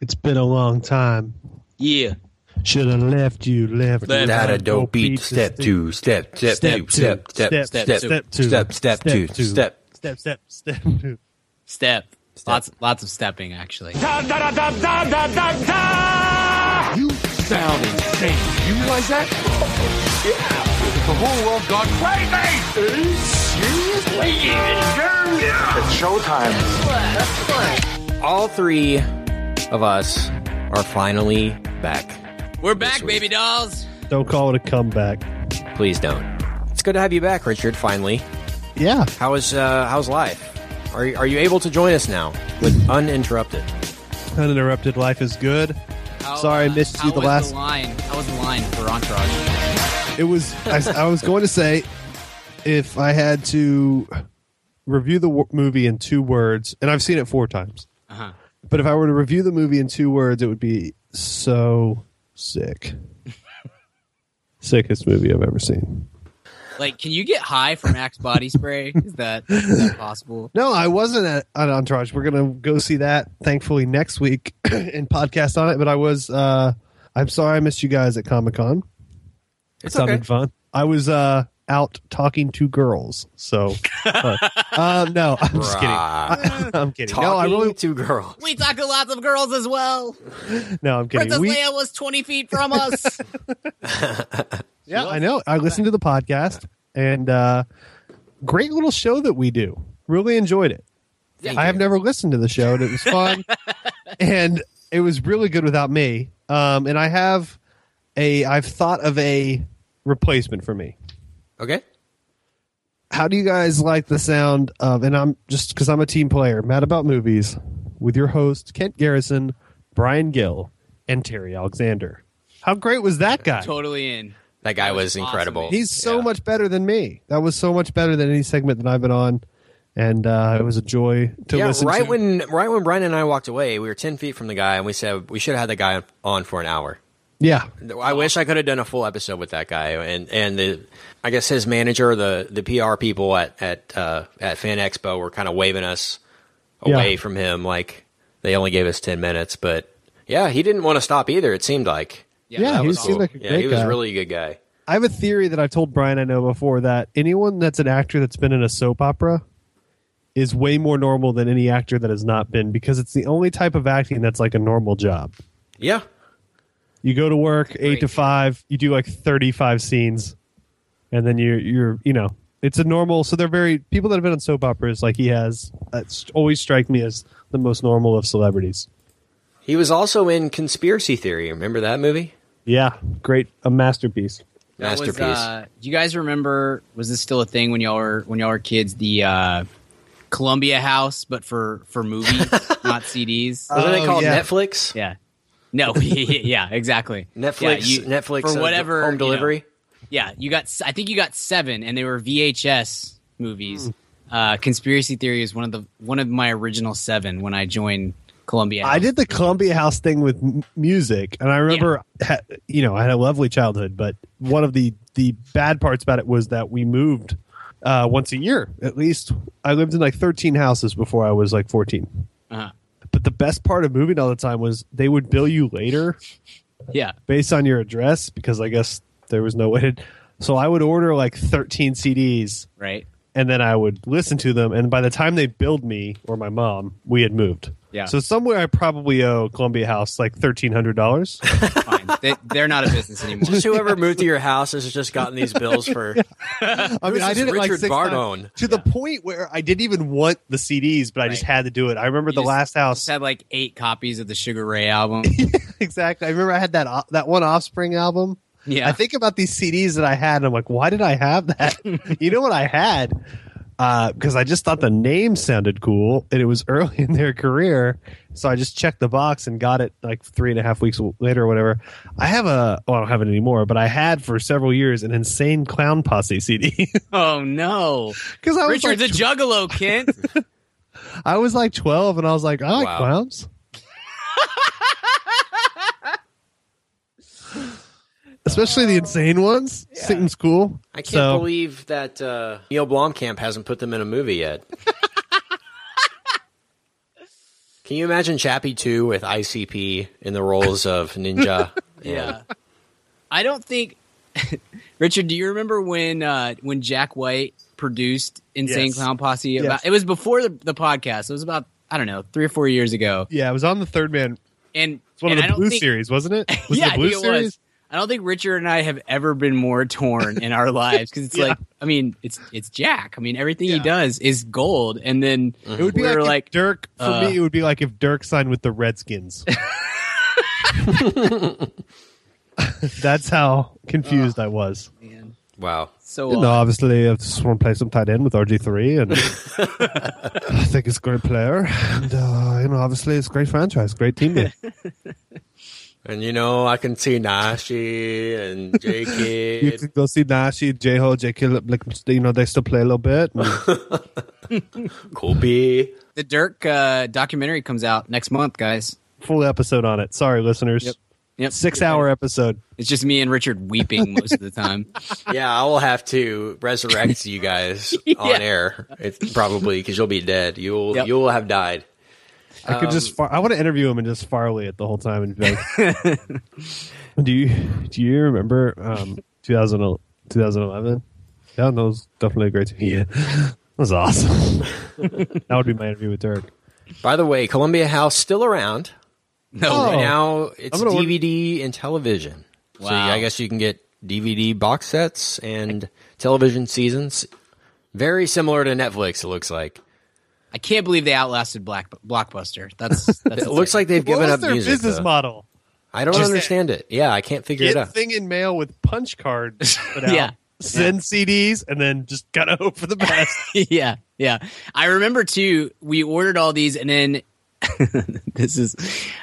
It's been a long time. Yeah. Should have left you, left. Left. you. That a Go dope beat. beat the Step stick. two. Step step Step two. two. Step step Step, step step, step two. step step two. Step two. Step. Step, step, step. two. Step. Lots lots of stepping actually. You sound insane. You realize that? Yeah. The whole world gone crazy. Seriously? Yeah. It's showtime. All three of us are finally back. We're back, baby dolls. Don't call it a comeback. Please don't. It's good to have you back, Richard. Finally. Yeah. How is uh, how's life? Are you, are you able to join us now with uninterrupted? Uninterrupted life is good. How, Sorry, I uh, missed how you the last- The line. How was the line for Entourage? It was. I, I was going to say, if I had to review the w- movie in two words, and I've seen it four times, Uh-huh. But if I were to review the movie in two words, it would be so sick. Sickest movie I've ever seen. Like, can you get high from Axe body spray? Is that is that possible? No, I wasn't at, at Entourage. We're gonna go see that thankfully next week and podcast on it. But I was. uh I'm sorry I missed you guys at Comic Con. It It's sounded okay. fun. I was uh out talking to girls. So, uh, um, no, I'm just kidding. I, am kidding. Talking No, I really. to girls. We talk to lots of girls as well. No, I'm kidding. Princess We, Leia was 20 feet from us. yeah, I know. I listened to the podcast and uh great little show that we do. Really enjoyed it. Thank I you. have never listened to the show, and it was fun, and it was really good without me. Um, and I have a, I've thought of a replacement for me. Okay. How do you guys like the sound of? And I'm just because I'm a team player, mad about movies, with your host Kent Garrison, Brian Gill, and Terry Alexander. How great was that guy? totally in. That guy That was was incredible. man. He's so Yeah. much better than me. That was so much better than any segment that I've been on, and uh, it was a joy to yeah, listen right to. when right when Brian and I walked away, we were ten feet from the guy, and we said we should have had the guy on for an hour. Yeah, I wish I could have done a full episode with that guy, and and the I guess his manager, the the PR people at at uh, at Fan Expo were kind of waving us away Yeah. from him, like they only gave us ten minutes. But yeah, he didn't want to stop either. It seemed like Yeah, Yeah, he was seemed cool. like a yeah, great he was guy. a good guy. I have a theory that I told Brian I know before that anyone that's an actor that's been in a soap opera is way more normal than any actor that has not been because it's the only type of acting that's like a normal job. Yeah, You go to work eight to five, you do like thirty five scenes, and then you're you're you know it's a normal. So they're very people that have been on soap operas like he has. That's always strike me as the most normal of celebrities. he was also in Conspiracy Theory. Remember that movie? Yeah, great, a masterpiece. That was, Masterpiece. uh, do you guys remember? Was this still a thing when y'all were when y'all were kids? The uh, Columbia House, but for for movies, not CDs. Wasn't Oh, it called yeah. Netflix? yeah. No. yeah. Exactly. Netflix. Yeah, you- Netflix for uh, whatever home you know, delivery. yeah, you got. s- I think you got seven, and they were VHS movies. Uh, Conspiracy Theory is one of the one of my original seven when I joined Columbia. I did the Columbia House thing with m- music, and I remember, ha, you know, I had a lovely childhood, but one of the the bad parts about it was that we moved uh, once a year. At least I lived in like thirteen houses before I was like fourteen. Uh-huh. But the best part of moving all the time was they would bill you later Yeah. based on your address because I guess there was no way to. So I would order like thirteen CDs, Right. And then I would listen to them. And by the time they billed me or my mom, we had moved. Yeah. So somewhere I probably owe Columbia House like thirteen hundred dollars. They, they're not a business anymore. Just whoever moved to your house has just gotten these bills for. I mean, I this did it like Richard six Bardone? times, to the point where I didn't even want the CDs, but I just had to do it. I remember You the just- last house Just had like eight copies of the Sugar Ray album. exactly. I remember I had that o- that one Offspring album. Yeah. I think about these CDs that I had, and I'm like, why did I have that? you know what I had? Uh, because I just thought the name sounded cool, and it was early in their career, so I just checked the box and got it like three and a half weeks later or whatever. I have a, well, I don't have it anymore, but I had for several years an insane clown posse CD oh no. because I was like, a juggalo, Kent. I was like 12 and I was like, I like Wow. clowns. Especially the insane ones. Seems cool. I can't So- believe that uh, Neil Blomkamp hasn't put them in a movie yet. Can you imagine Chappie 2 with ICP in the roles of Ninja? Yeah. I don't think Richard, do you remember when uh when Jack White produced Insane Yes. Clown Posse? Yes. About, it was before the, the podcast. It was about I don't know, three or four years ago. Yeah, it was on the Third Man. And It's one and of the don't Blue think, series, wasn't it? Was yeah, it the Blue I think it series? was. I don't think Richard and I have ever been more torn in our lives because it's Yeah. like, I mean, it's it's Jack. I mean, everything he does is gold, and then It would be we like, like, Dirk. For uh, me, it would be like if Dirk signed with the Redskins. That's how confused I was. man, Wow. so You know, obviously, I just want to play some tight end with RG three, and I think it's a great player. And uh, you know, obviously, it's a great franchise, great teammate. And you know, I can see Nashi and J you Kid. can go see Nashi, J Ho, J Kill. Like you know, they still play a little bit. and Kobe. the Dirk uh, documentary comes out next month, guys. full episode on it. Sorry, listeners. Yep. Yep, Six hour episode. It's just me and Richard weeping most of the time. Yeah, I will have to resurrect you guys on Yeah. air. It's probably because you'll be dead. You'll Yep. you'll have died. I could just. Far, I want to interview him and just far away it the whole time and be like, "Do you do you remember um, 2000, 2011? Yeah, that was definitely a great team. Yeah, that was awesome. that would be my interview with Dirk. By the way, Columbia House still around. No, Oh. Right now, it's I'm DVD and television. Wow. So Wow. I guess you can get DVD box sets and television seasons. Very similar to Netflix, it looks like. I can't believe they outlasted Black Blockbuster. That's, that's It looks like they've What given was up their music. business though. model? I don't Just- understand it. Yeah, I can't figure it Get out. thing in mail with punch cards. Put out, Yeah. Send CDs and then just gotta hope for the best. yeah, yeah. I remember too. We ordered all these, and then this is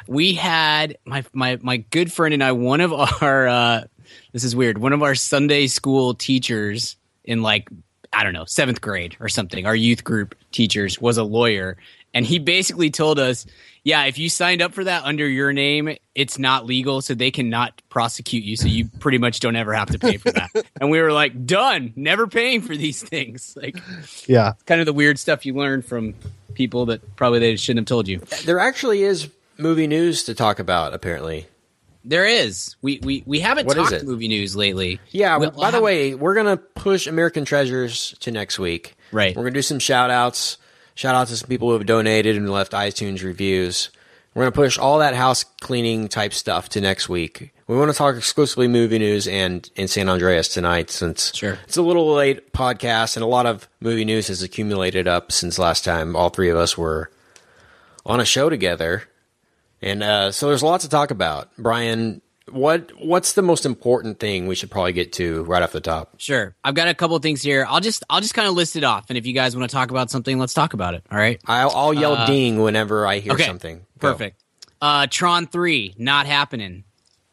we had my my my good friend and I. One of our uh, this is weird. One of our Sunday school teachers in like I don't know seventh grade or something. Our youth group teachers was a lawyer, and he basically told us, "Yeah, if you signed up for that under your name, it's not legal, so they cannot prosecute you. So you pretty much don't ever have to pay for that." and we were like, "Done. Never paying for these things." Like yeah, kind of the weird stuff you learn from people that probably they shouldn't have told you. There actually is movie news to talk about, apparently. There is. We we, we haven't What talked movie news lately. Yeah, We'll by the have- way, we're going to push American Treasures to next week. Right. We're going to do some shout outs. Shout out to some people who have donated and left iTunes reviews. We're going to push all that house cleaning type stuff to next week. We want to talk exclusively movie news and in San Andreas tonight since Sure. it's a little late podcast and a lot of movie news has accumulated up since last time all three of us were on a show together. And uh, so there's a lot to talk about. Brian, what what's the most important thing we should probably get to right off the top? Sure. I've got a couple things here. I'll just I'll just kind of list it off, and if you guys want to talk about something, let's talk about it. All right. I'll, I'll yell ding whenever I hear Uh, Okay. something. Go. Perfect. Uh, Tron three not happening.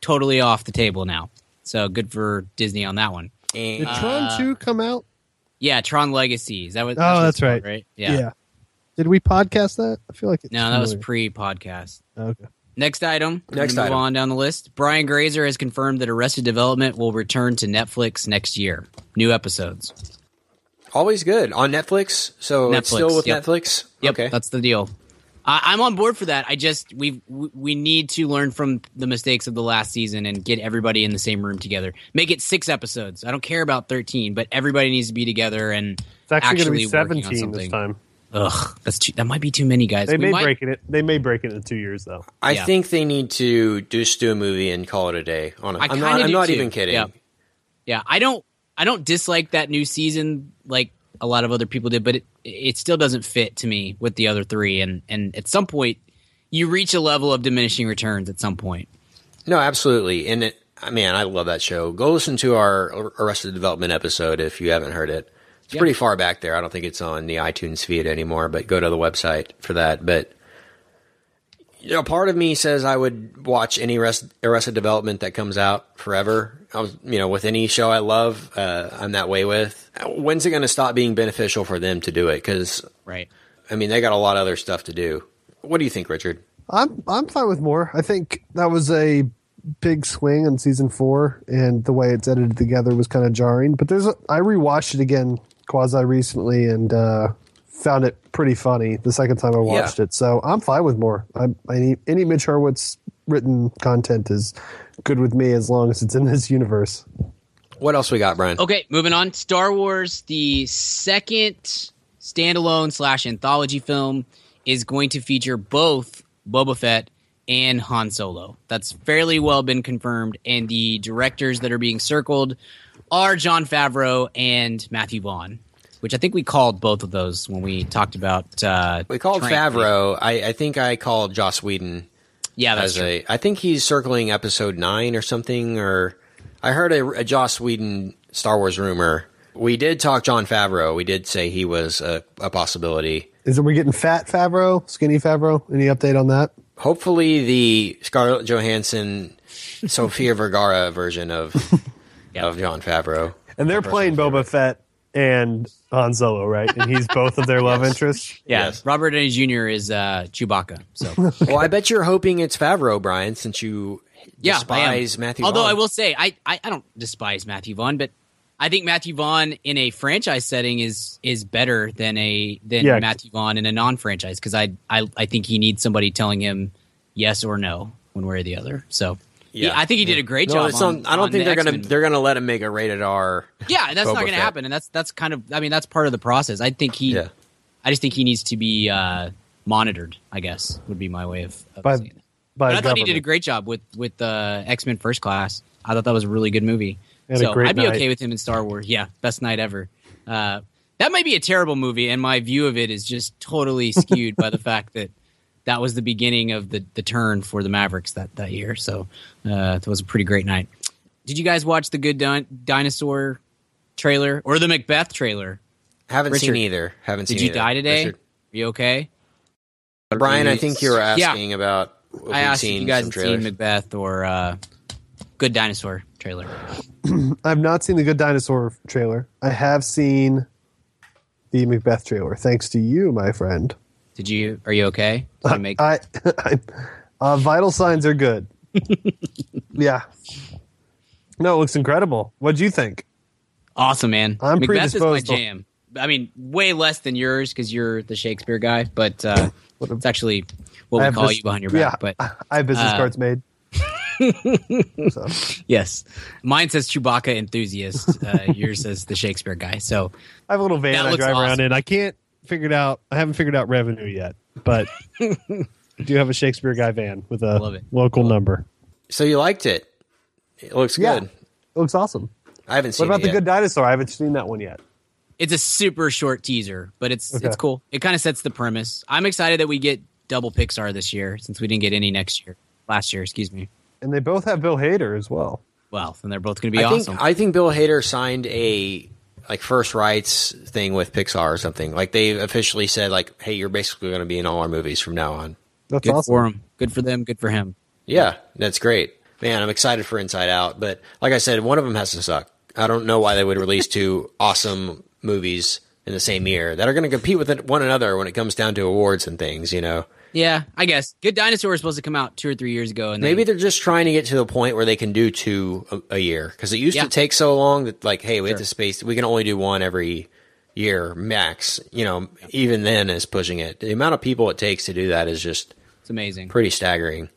Totally off the table now. So good for Disney on that one. And did Tron two come out? Yeah, Tron Legacy. Is that what? Oh, what that's it's called, right. Right. Yeah. Did we podcast that? I feel like it's No, that was pre-podcast. Okay. Next item. We're Next gonna move item. on down the list. Brian Grazer has confirmed that Arrested Development will return to Netflix next year. New episodes. always good on Netflix. So it's Netflix, still with yep. Netflix. Yep, Okay. that's the deal. I, I'm on board for that. I just we we need to learn from the mistakes of the last season and get everybody in the same room together. Make it six episodes. I don't care about thirteen, but everybody needs to be together and It's actually, going to be seventeen this time. Ugh, that's too, that might be too many guys. They We may might- break it. They may break it in two years though. I yeah. think they need to just do a movie and call it a day. On I I'm not. I'm not even kidding. Yeah. Yeah, I don't I don't dislike that new season like a lot of other people did, but it it still doesn't fit to me with the other three and and at some point you reach a level of diminishing returns at some point. No, absolutely. And it, man, I love that show. Go listen to our Arrested Development episode if you haven't heard it. It's Yeah. pretty far back there. I don't think it's on the iTunes feed anymore, but go to the website for that. But you know, part of me says I would watch any Arrest, Arrested Development that comes out forever. I was, you know, with any show I love, uh, I'm that way with. When's it going to stop being beneficial for them to do it? Because Right. I mean, they got a lot of other stuff to do. What do you think, Richard? I'm I'm fine with more. I think that was a big swing in season four, and the way it's edited together was kind of jarring. But there's a, I rewatched it again quasi recently, and uh, found it pretty funny the second time I watched Yeah. it. So I'm fine with more. I, any any Mitch Hurwitz written content is good with me as long as it's in this universe. What else we got, Brian? Okay, moving on. Star Wars, the second standalone slash anthology film, is going to feature both Boba Fett and Han Solo. That's fairly well been confirmed, and the directors that are being circled are Jon Favreau and Matthew Vaughn, which I think we called both of those when we talked about. Uh, We called Trank. Favreau. I, I think I called Joss Whedon Yeah, that's true. a. I think he's circling episode nine or something. Or I heard a, a Joss Whedon Star Wars rumor. We did talk Jon Favreau. We did say he was a, a possibility. Is it we getting fat Favreau, skinny Favreau? Any update on that? Hopefully, the Scarlett Johansson, Sofia Vergara version of Yeah. of Jon Favreau. And they're playing Boba Fett and Han Solo, right? And he's both of their love interests. Yeah, Yes. Robert Downey Jr. is uh, Chewbacca. So Well, I bet you're hoping it's Favreau, Brian, since you yeah, despise I. Matthew. Although Vaughn. I will say, I, I I don't despise Matthew Vaughn, but I think Matthew Vaughn in a franchise setting is is better than a than Yeah. Matthew Vaughn in a non-franchise because I, I I think he needs somebody telling him yes or no one way or the other. So yeah, I think he did a great No, job. it's on- I don't on think the they're gonna they're gonna let him make a rated R. Yeah, that's Boba not going to Fett. happen, and that's that's kind of. I mean, that's part of the process. I think he. Yeah. I just think he needs to be uh, monitored. I guess would be my way of, of By- saying it. By But I thought he did a great job with with uh, X Men First Class. I thought that was a really good movie. So I'd be night. okay with him in Star Wars. Yeah, best night ever. Uh, that might be a terrible movie, and my view of it is just totally skewed by the fact that that was the beginning of the the turn for the Mavericks that that year. So uh, it was a pretty great night. Did you guys watch the Good Din- Dinosaur trailer or the Macbeth trailer? Haven't Richard, seen either. Haven't seen. Did you either. die today? Richard. Are you okay? Brian, I think you were Yeah. asking about. I we've asked if seen you guys some had seen. Macbeth or uh, Good Dinosaur trailer. I've not seen the Good Dinosaur trailer. I have seen the Macbeth trailer. Thanks to you, my friend. Did you? Are you okay? Did you make? I, I uh, vital signs are good. yeah. No, it looks incredible. What'd you think? Awesome, man. I'm Macbeth is my jam. I mean, way less than yours because you're the Shakespeare guy, but uh, it's actually what I we call bus- you behind your back. yeah. But I have business uh, cards made. so, yes, mine says Chewbacca enthusiast. Uh, yours says the Shakespeare guy. So I have a little van I drive around in. I can't figure it out. I haven't figured out revenue yet, but I do have a Shakespeare guy van with a Love it. local number. So you liked it? It looks Yeah. good. It looks awesome. I haven't seen. What about it the yet. Good Dinosaur? I haven't seen that one yet. it's a super short teaser, but it's Okay. it's cool. It kind of sets the premise. I'm excited that we get double Pixar this year since we didn't get any next year. Last year, excuse me. And they both have Bill Hader as well. Well, then they're both going to be I awesome. think I think Bill Hader signed a like first rights thing with Pixar or something. Like they officially said, like, "Hey, you're basically going to be in all our movies from now on." That's good awesome. for them. Good for them. Good for him. Yeah, that's great, man. I'm excited for Inside Out, but like I said, one of them has to suck. I don't know why they would release two awesome movies in the same year that are going to compete with one another when it comes down to awards and things. You know, Yeah, I guess. Good Dinosaur was supposed to come out two or three years ago, and maybe they, they're just trying to get to the point where they can do two a, a year because it used Yeah. to take so long that like, hey, we have Sure. to space. We can only do one every year max. You know, even then is pushing it. The amount of people it takes to do that is just it's amazing. pretty staggering.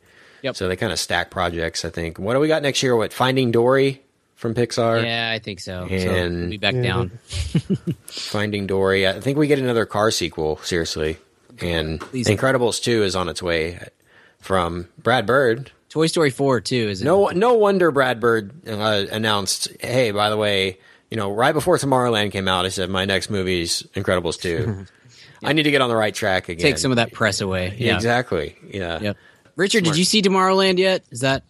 Yep. So they kind of stack projects. I think. What do we got next year? What Finding Dory from Pixar? Yeah, I think so. so And- we'll be back Yeah. down. Finding Dory. I think we get another car sequel. Seriously, and Please. Incredibles two is on its way from Brad Bird. Toy Story Four too is No, no wonder Brad Bird uh, announced, "Hey, by the way, you know, right before Tomorrowland came out, I said my next movie's Incredibles 2. I need to get on the right track again. take some of that press away. Yeah, Exactly. Yeah. Yep. Richard, Smart. did you see Tomorrowland yet? Is that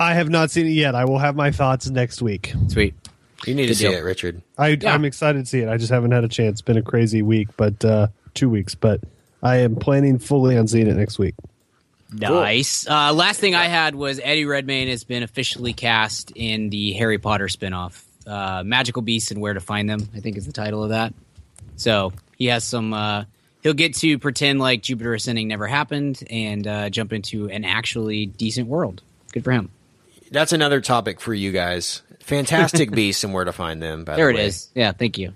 I have not seen it yet. I will have my thoughts next week. sweet? You need to see deal. it, Richard. I, Yeah. I'm excited to see it. I just haven't had a chance. It's been a crazy week, but uh, two weeks. But I am planning fully on seeing it next week. Nice. Uh, last thing I had was Eddie Redmayne has been officially cast in the Harry Potter spinoff, uh, Magical Beasts and Where to Find Them. I think is the title of that. So he has some. Uh, he'll get to pretend like Jupiter Ascending never happened and uh, jump into an actually decent world. Good for him. That's another topic for you guys. Fantastic Beasts and where to find them. By There the it way. is. Yeah, thank you.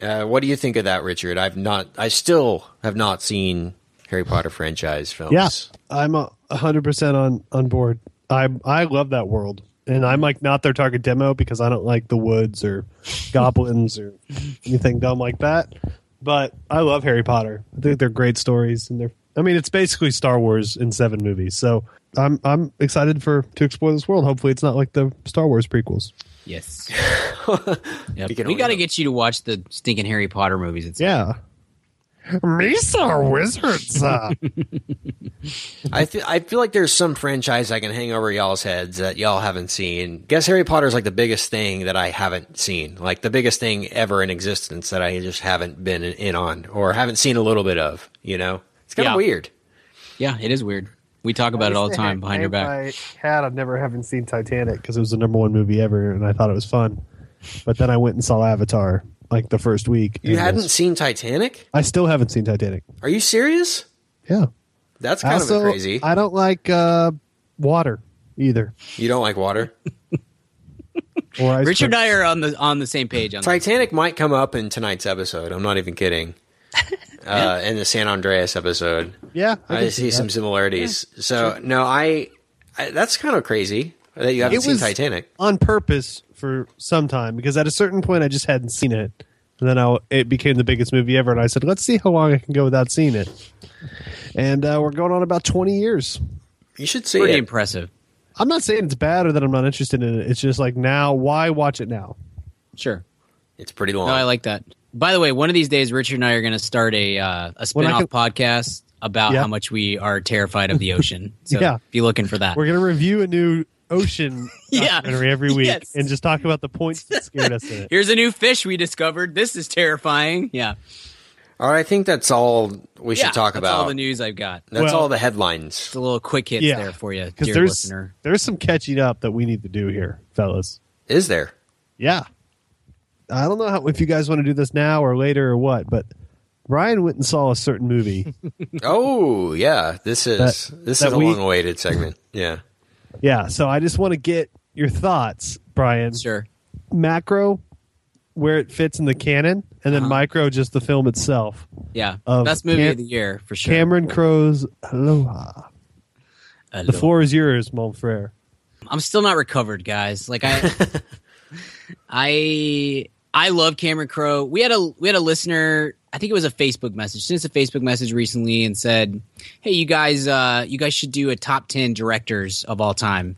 Uh, what do you think of that, Richard? I've not. I still have not seen Harry Potter franchise films. Yeah, I'm hundred percent on on board. I I love that world, and I'm like not their target demo because I don't like the woods or goblins or anything dumb like that. But I love Harry Potter. I think they're great stories, and they're. I mean, it's basically Star Wars in seven movies. So I'm I'm excited for to explore this world. Hopefully, it's not like the Star Wars prequels. Yes. Yep. We We got to get you to watch the stinking Harry Potter movies. It's Yeah. Mesa are wizards. Uh. I feel I feel like there's some franchise I can hang over y'all's heads that y'all haven't seen. Guess Harry Potter is like the biggest thing that I haven't seen, like the biggest thing ever in existence that I just haven't been in, in on or haven't seen a little bit of. You know, it's kind of Yeah. weird. yeah, it is weird. We talk about it all the time behind your back. I had, I've never haven't seen Titanic because it was the number one movie ever, and I thought it was fun. But then I went and saw Avatar like the first week. You hadn't was- seen Titanic? I still haven't seen Titanic. Are you serious? Yeah. That's kind also, of crazy. I don't like uh, water either. you don't like water? Richard and. I are on the on the same page on that. Titanic might come up in tonight's episode. I'm not even kidding. Uh, in the San Andreas episode, Yeah, I, can see some that. similarities. so no, I, I that's kind of crazy that you haven't It seen was- Titanic. on purpose for some time because at a certain point I just hadn't seen it. And then I, it became the biggest movie ever, and I said, "Let's see how long I can go without seeing it." And uh, we're going on about twenty years. You should see Pretty it. impressive. I'm not saying it's bad or that I'm not interested in it. It's just like now, why watch it now? Sure. It's pretty long. No, I like that. By the way, one of these days, Richard and I are going to start a uh, a When I spin-off can- podcast about Yeah. how much we are terrified of the ocean. So Yeah. be looking for that. We're going to review a new ocean Yeah. documentary every week Yes. and just talk about the points that scared us in it. Here's a new fish we discovered. This is terrifying. Yeah. all right, I think that's all we should talk that's about. all the news I've got. That's Well- all the headlines. It's a little quick hits Yeah, there for you, dear there's listener. there's some catching up that we need to do here, fellas. Is there? Yeah. I don't know how, if you guys want to do this now or later or what, but Brian went and saw a certain movie. Oh yeah, this is That- this that is a long-awaited segment. Yeah. yeah, so I just want to get your thoughts, Brian. Sure. Macro, where it fits in the canon, and then Uh-huh. micro, just the film itself. Yeah. Of Best movie Cam- of the year for sure. Cameron Crowe's Aloha. Hello. The floor is yours, mon frere. I'm still not recovered, guys. Like I, I, I love Cameron Crowe. We had a we had a listener. I think it was a Facebook message. Sent us a Facebook message recently and said, "Hey, you guys, uh, you guys should do a top ten directors of all time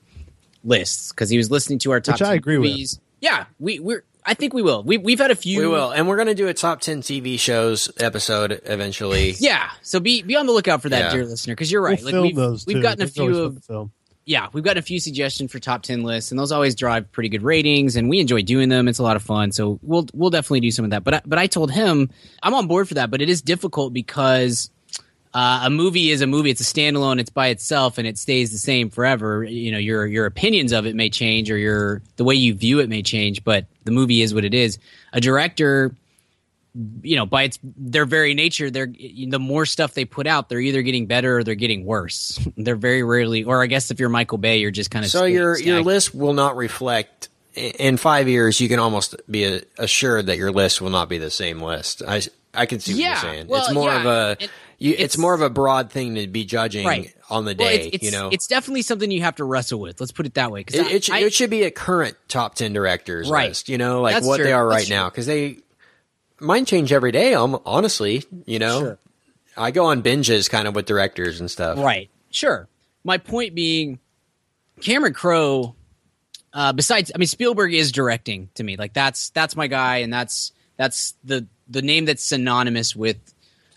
lists because he was listening to our top Which I 10 agree with. Yeah, we we're. I think we will. We we've had a few. We will, and we're going to do a top ten TV shows episode eventually. Yeah, so be be on the lookout for that, Yeah. dear listener, because you're right. We'll like film we've those. we've too. gotten a Those are always few of to film. Yeah, we've gotten a few suggestions for top ten lists, and those always drive pretty good ratings, and we enjoy doing them. It's a lot of fun, so we'll we'll definitely do some of that. But I, but I told him I'm on board for that, but it is difficult because uh, a movie is a movie; it's a standalone, it's by itself, and it stays the same forever. You know, your your opinions of it may change, or your the way you view it may change, but the movie is what it is. A director you know, by its their very nature, they're the more stuff they put out, they're either getting better or they're getting worse. they're very rarely, or I guess if you're Michael Bay, you're just kind of So your your list will not reflect. In five years, you can almost be assured that your list will not be the same list. I I can see what Yeah, you're saying. well, it's more yeah, of a it- you, it's, it's- more of a broad thing to be judging Right. on the Well, day. it's, it's, you know, it's definitely something you have to wrestle with. Let's put it that way. Because it, it, should, it should be a current top 10 directors Right. list, you know, like That's what true. they are That's right true. now. Because they, mine change every day, I'm honestly, you know. Sure. I go on binges kind of with directors and stuff. Right. Sure. My point being, Cameron Crowe. Uh, besides, I mean, Spielberg is directing to me. Like that's that's my guy, and that's that's the the name that's synonymous with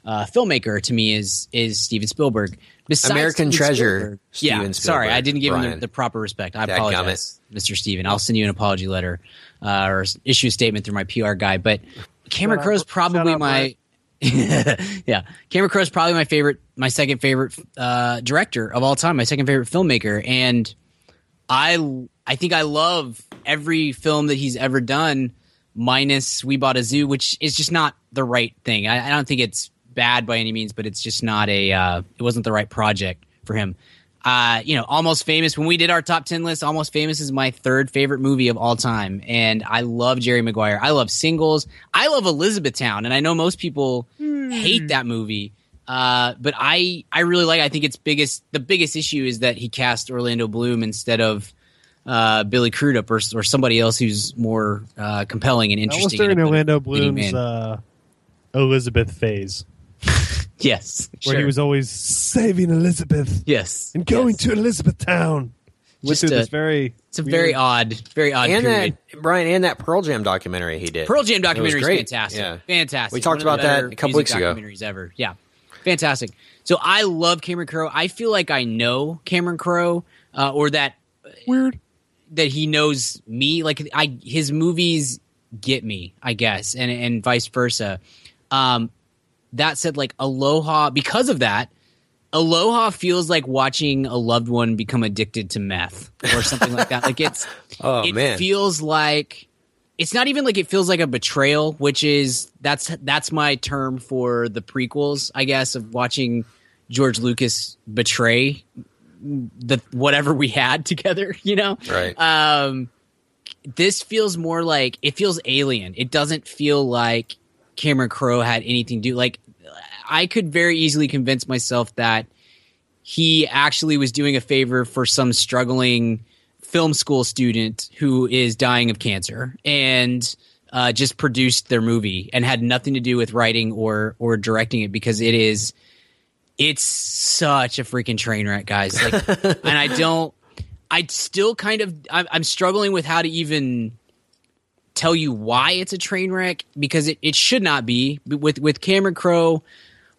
uh, filmmaker to me is is Steven Spielberg. Besides American Steven Treasure, Spielberg- Steven yeah, sorry, I didn't give him the, the proper respect. I apologize, Mr. Steven. I'll send you an apology letter uh, or issue a statement through my PR guy. But Cameron Crowe's probably out, my yeah, Cameron Crowe's probably my favorite, my second favorite uh, director of all time, my second favorite filmmaker, and I I think I love every film that he's ever done, minus We Bought a Zoo, which is just not the right thing. I, I don't think it's bad by any means, but it's just not a uh, it wasn't the right project for him. Uh, you know, Almost Famous. When we did our top ten list, Almost Famous is my third favorite movie of all time, and I love Jerry Maguire. I love Singles. I love Elizabethtown, and I know most people hate that movie. Uh, but I, I really like. I think its biggest, the biggest issue is that he cast Orlando Bloom instead of uh, Billy Crudup or, or somebody else who's more uh, compelling and That was interesting. during and Orlando Bloom's uh, Elizabeth phase, yes, where sure. he was always saving Elizabeth yes, and going yes. to Elizabethtown. Went Just through a- this very It's a very odd, very odd and period. that Brian and that Pearl Jam documentary he did. Pearl Jam It was documentary is fantastic. Yeah. Fantastic. We talked One about that a couple music weeks ago. Documentaries ever. Yeah. Fantastic. So I love Cameron Crowe. I feel like I know Cameron Crowe, uh, or that weird. that he knows me. Like I, his movies get me, I guess, and and vice versa. Um, that said, like Aloha, because of that, Aloha feels like watching a loved one become addicted to meth or something like that. Like it's, Oh it man. feels like it's not even like it feels like a betrayal, which is that's that's my term for the prequels, I guess, of watching George Lucas betray the whatever we had together, you know? Right. Um this feels more like it feels alien. It doesn't feel like Cameron Crowe had anything to do like I could very easily convince myself that he actually was doing a favor for some struggling film school student who is dying of cancer and uh, just produced their movie and had nothing to do with writing or or directing it because it is it's such a freaking train wreck guys. Like and i don't i still kind of I'm, I'm struggling with how to even tell you why it's a train wreck because it, it should not be with with cameron crowe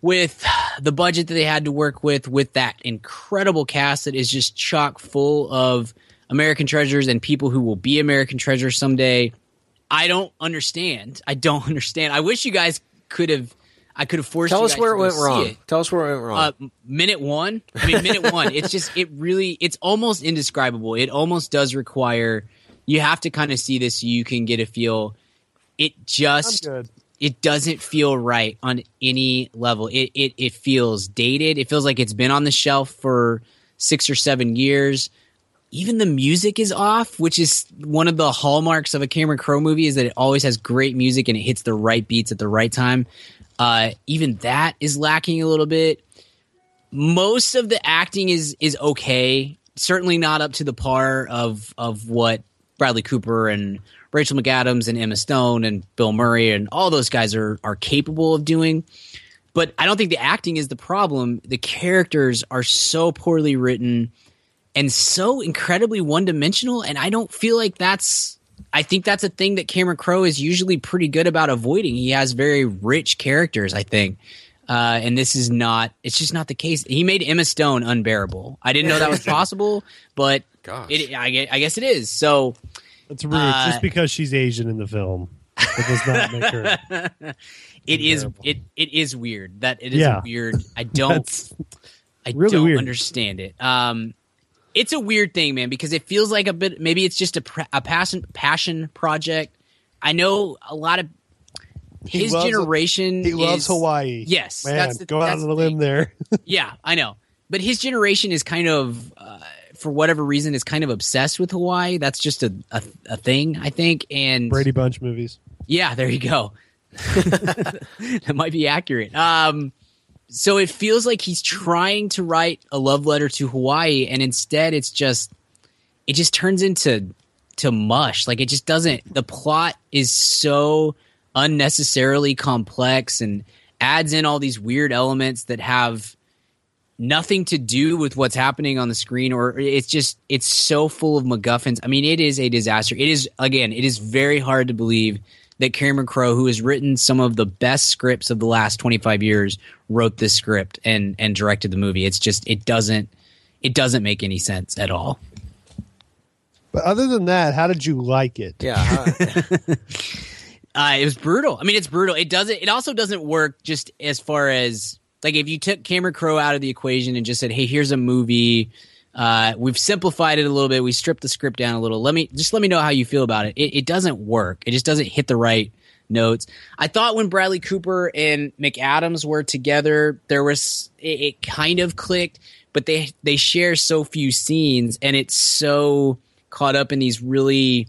with the budget that they had to work with, with that incredible cast that is just chock full of American treasures and people who will be American treasures someday. I don't understand. I don't understand. I wish you guys could have. I could have forced. Tell us where it went wrong. it. Tell us where it went wrong. Uh, minute one. I mean, minute one. It's just it really. It's almost indescribable. It almost does require. You have to kind of see this so you can get a feel. It just it doesn't feel right on any level. It, it it feels dated. It feels like it's been on the shelf for six or seven years. Even the music is off, which is one of the hallmarks of a Cameron Crowe movie is that it always has great music and it hits the right beats at the right time. Uh, even that is lacking a little bit. Most of the acting is is okay. Certainly not up to the par of of what Bradley Cooper and Rachel McAdams and Emma Stone and Bill Murray and all those guys are are capable of doing. But I don't think the acting is the problem. The characters are so poorly written and so incredibly one dimensional. And I don't feel like that's. I think that's a thing that Cameron Crowe is usually pretty good about avoiding. He has very rich characters, I think. Uh, and this is not, it's just not the case. He made Emma Stone unbearable. I didn't know that was possible, but it, I, I guess it is. So It's rude. Uh, just because she's Asian in the film, it does not make her. it is it it is weird that it is Yeah. weird. I don't, I really don't weird. understand it. Um, it's a weird thing, man, because it feels like a bit. Maybe it's just a, pr- a passion passion project. I know a lot of He his loves- generation. he loves Hawaii. Yes, man, that's the- go out that's on the limb thing. there. Yeah, I know, but his generation is kind of, uh, for whatever reason, is kind of obsessed with Hawaii. That's just a a, a thing, I think. And Brady Bunch movies. yeah, there you go. that might be accurate. Um, so it feels like he's trying to write a love letter to Hawaii, and instead, it's just it just turns into to mush. Like it just doesn't. The plot is so unnecessarily complex and adds in all these weird elements that have nothing to do with what's happening on the screen or it's just it's so full of MacGuffins. I mean, it is a disaster. It is again, it is very hard to believe that Cameron Crowe, who has written some of the best scripts of the last 25 years, wrote this script and and directed the movie. It's just it doesn't it doesn't make any sense at all. But other than that, how did you like it? yeah. uh, Uh, it was brutal. I mean, it's brutal. It doesn't. It also doesn't work just as far as like if you took Cameron Crowe out of the equation and just said, "Hey, here's a movie. Uh, we've simplified it a little bit. We stripped the script down a little. Let me just let me know how you feel about it." It, it doesn't work. It just doesn't hit the right notes. I thought when Bradley Cooper and McAdams were together, there was it, it kind of clicked, but they they share so few scenes, and it's so caught up in these really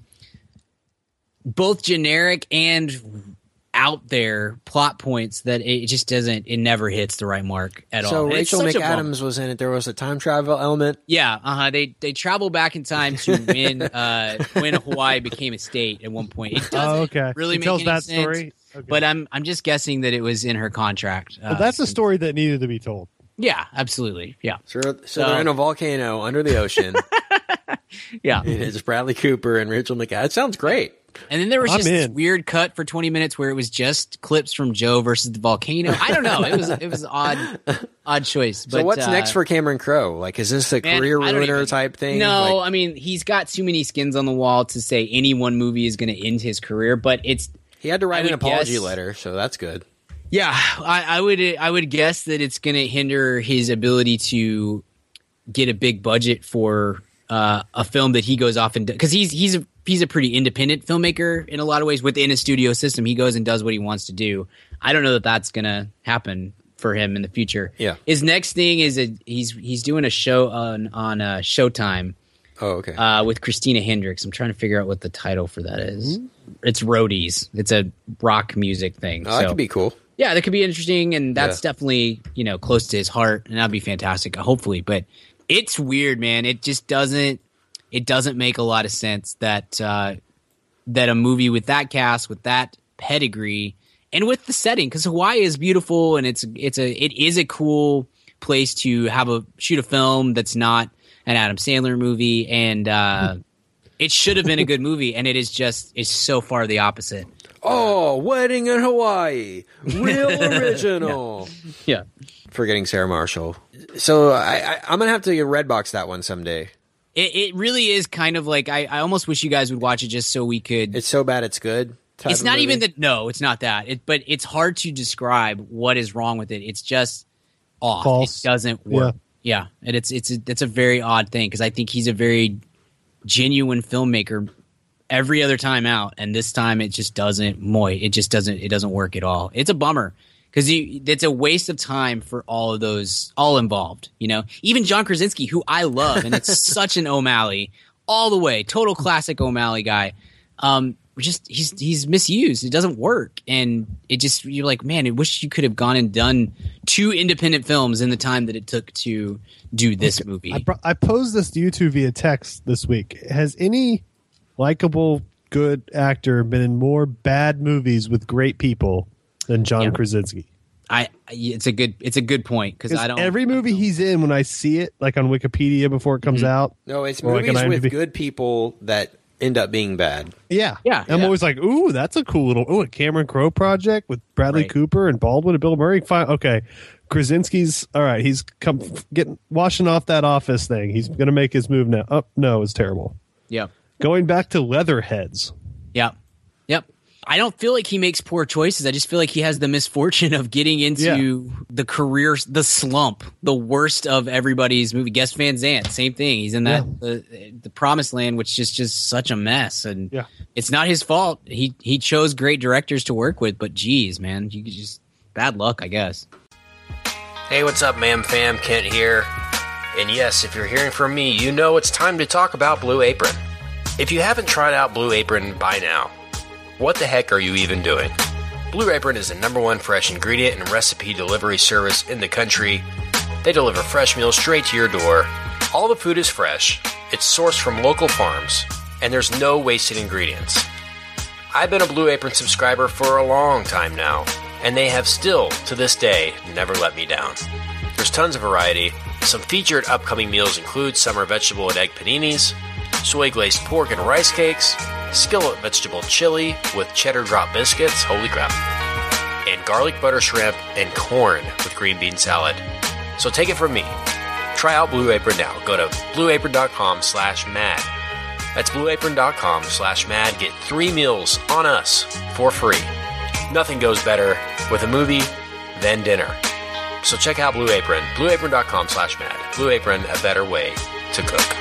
both generic and out there plot points that it just doesn't it never hits the right mark at So all. So Rachel such a bummer. McAdams was in it. There was a time travel element. Yeah, uh huh. They they travel back in time to when uh when Hawaii became a state at one point. It doesn't Oh, okay. really It make tells any that sense, story? Okay. But I'm I'm just guessing that it was in her contract. Uh, But that's a story that needed to be told. Yeah, absolutely. Yeah, So, so, So- they're in a volcano under the ocean. yeah. it's Bradley Cooper and Rachel McAdams. It sounds great. And then there was I'm just this weird cut for 20 minutes where it was just clips from Joe versus the volcano. I don't know. It was it was odd odd choice. So but, what's uh, next for Cameron Crowe? Like, is this a man, career ruiner even- type thing? No, Like, I mean he's got too many skins on the wall to say any one movie is going to end his career. But it's he had to I write an apology guess- letter, so that's good. Yeah, I, I would I would guess that it's going to hinder his ability to get a big budget for uh, a film that he goes off and because he's he's he's a pretty independent filmmaker in a lot of ways within a studio system. He goes and does what he wants to do. I don't know that that's going to happen for him in the future. Yeah. his next thing is a he's he's doing a show on on uh, Showtime Oh, okay. uh, with Christina Hendricks. I'm trying to figure out what the title for that is. It's Roadies. It's a rock music thing. oh, that could be cool. yeah, that could be interesting, and that's Yeah. definitely you know close to his heart, and that'd be fantastic. Hopefully, but it's weird, man. It just doesn't it doesn't make a lot of sense that uh, that a movie with that cast, with that pedigree, and with the setting, because Hawaii is beautiful, and it's it's a it is a cool place to have a shoot a film that's not an Adam Sandler movie, and uh, it should have been a good movie, and it is just is so far the opposite. Oh, wedding in Hawaii, real original. Yeah. Forgetting Sarah Marshall. So I, I, I'm gonna have to get Redbox that one someday. It, it really is kind of like I, I almost wish you guys would watch it just so we could. It's so bad it's good. type It's of not movie. even that. No, it's not that. It, but it's hard to describe what is wrong with it. It's just off. False. It doesn't work. Yeah, and it's it's a, it's a very odd thing because I think he's a very genuine filmmaker every other time out, and this time it just doesn't. Moy, it just doesn't. It doesn't work at all. It's a bummer because it's a waste of time for all of those all involved. You know, even John Krasinski, who I love, and it's such an O'Malley all the way, total classic O'Malley guy. Um, just he's he's misused. It doesn't work, and it just you're like, man, I wish you could have gone and done two independent films in the time that it took to do this movie. I, bro- I posed this to you two via text this week. Has any likable, good actor been in more bad movies with great people than John Yeah. Krasinski? I, it's a good it's a good point because I don't every movie he's in, when I see it, like on Wikipedia before it Mm-hmm. comes out, No, it's Or like movies with good people that end up being bad. yeah, Yeah, I'm yeah. always like, ooh, that's a cool little, ooh, a Cameron Crowe project with Bradley Right. Cooper and Baldwin and Bill Murray. Fine, okay. Krasinski's all right. He's come getting washing off that office thing. He's gonna make his move now. Oh no, it's terrible. yeah Going back to Leatherheads. Yep. Yep. I don't feel like he makes poor choices. I just feel like he has the misfortune of getting into the career, the slump, the worst of everybody's movie. Gus Van Sant, same thing. He's in that the, the Promised Land, which is just such a mess, and Yeah. it's not his fault. He he chose great directors to work with, but geez, man, you just bad luck, I guess. Hey, what's up, ma'am fam? Kent here. And yes, if you're hearing from me, you know it's time to talk about Blue Apron. If you haven't tried out Blue Apron by now, what the heck are you even doing? Blue Apron is the number one fresh ingredient and recipe delivery service in the country. They deliver fresh meals straight to your door. All the food is fresh, it's sourced from local farms, and there's no wasted ingredients. I've been a Blue Apron subscriber for a long time now, and they have still, to this day, never let me down. There's tons of variety. Some featured upcoming meals include summer vegetable and egg paninis, soy glazed pork and rice cakes, skillet vegetable chili with cheddar drop biscuits, holy crap, and garlic butter shrimp and corn with green bean salad. So take it from me. Try out Blue Apron now. Go to blueapron.com slash mad. That's blueapron.com slash mad. Get three meals on us for free. Nothing goes better with a movie than dinner. So check out Blue Apron, blueapron.com slash mad. Blue Apron, a better way to cook.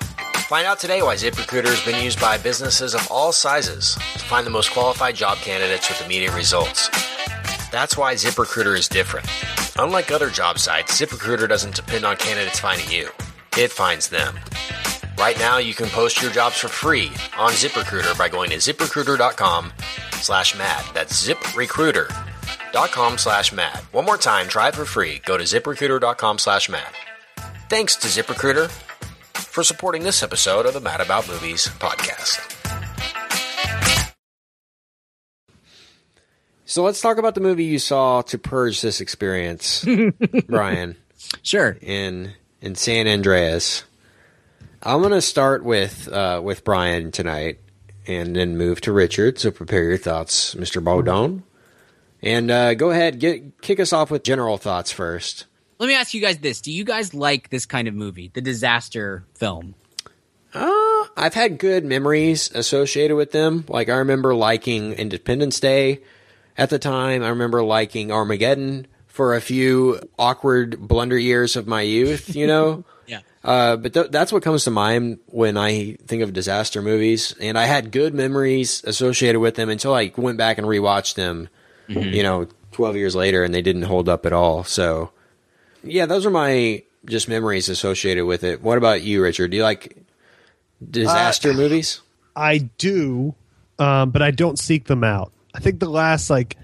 Find out today why ZipRecruiter has been used by businesses of all sizes to find the most qualified job candidates with immediate results. That's why ZipRecruiter is different. Unlike other job sites, ZipRecruiter doesn't depend on candidates finding you. It finds them. Right now, you can post your jobs for free on ZipRecruiter by going to ziprecruiter.com slash mad. That's ziprecruiter.com slash mad. One more time, try it for free. Go to ziprecruiter.com slash mad. Thanks to ZipRecruiter for supporting this episode of the Mad About Movies podcast. So let's talk about the movie you saw to purge this experience, Brian, Sure. in in San Andreas. I'm gonna start with uh, with Brian tonight, and then move to Richard. So prepare your thoughts, Mr. Baudon, and uh, go ahead get kick us off with general thoughts first. Let me ask you guys this: Do you guys like this kind of movie, the disaster film? Uh, I've had good memories associated with them. Like I remember liking Independence Day at the time. I remember liking Armageddon for a few awkward blunder years of my youth. You know. Yeah. Uh, but th- that's what comes to mind when I think of disaster movies, and I had good memories associated with them until I went back and rewatched them. You know, twelve years later, and they didn't hold up at all. So, yeah, those are my just memories associated with it. What about you, Richard? Do you like disaster movies? I do, um, but I don't seek them out. I think the last like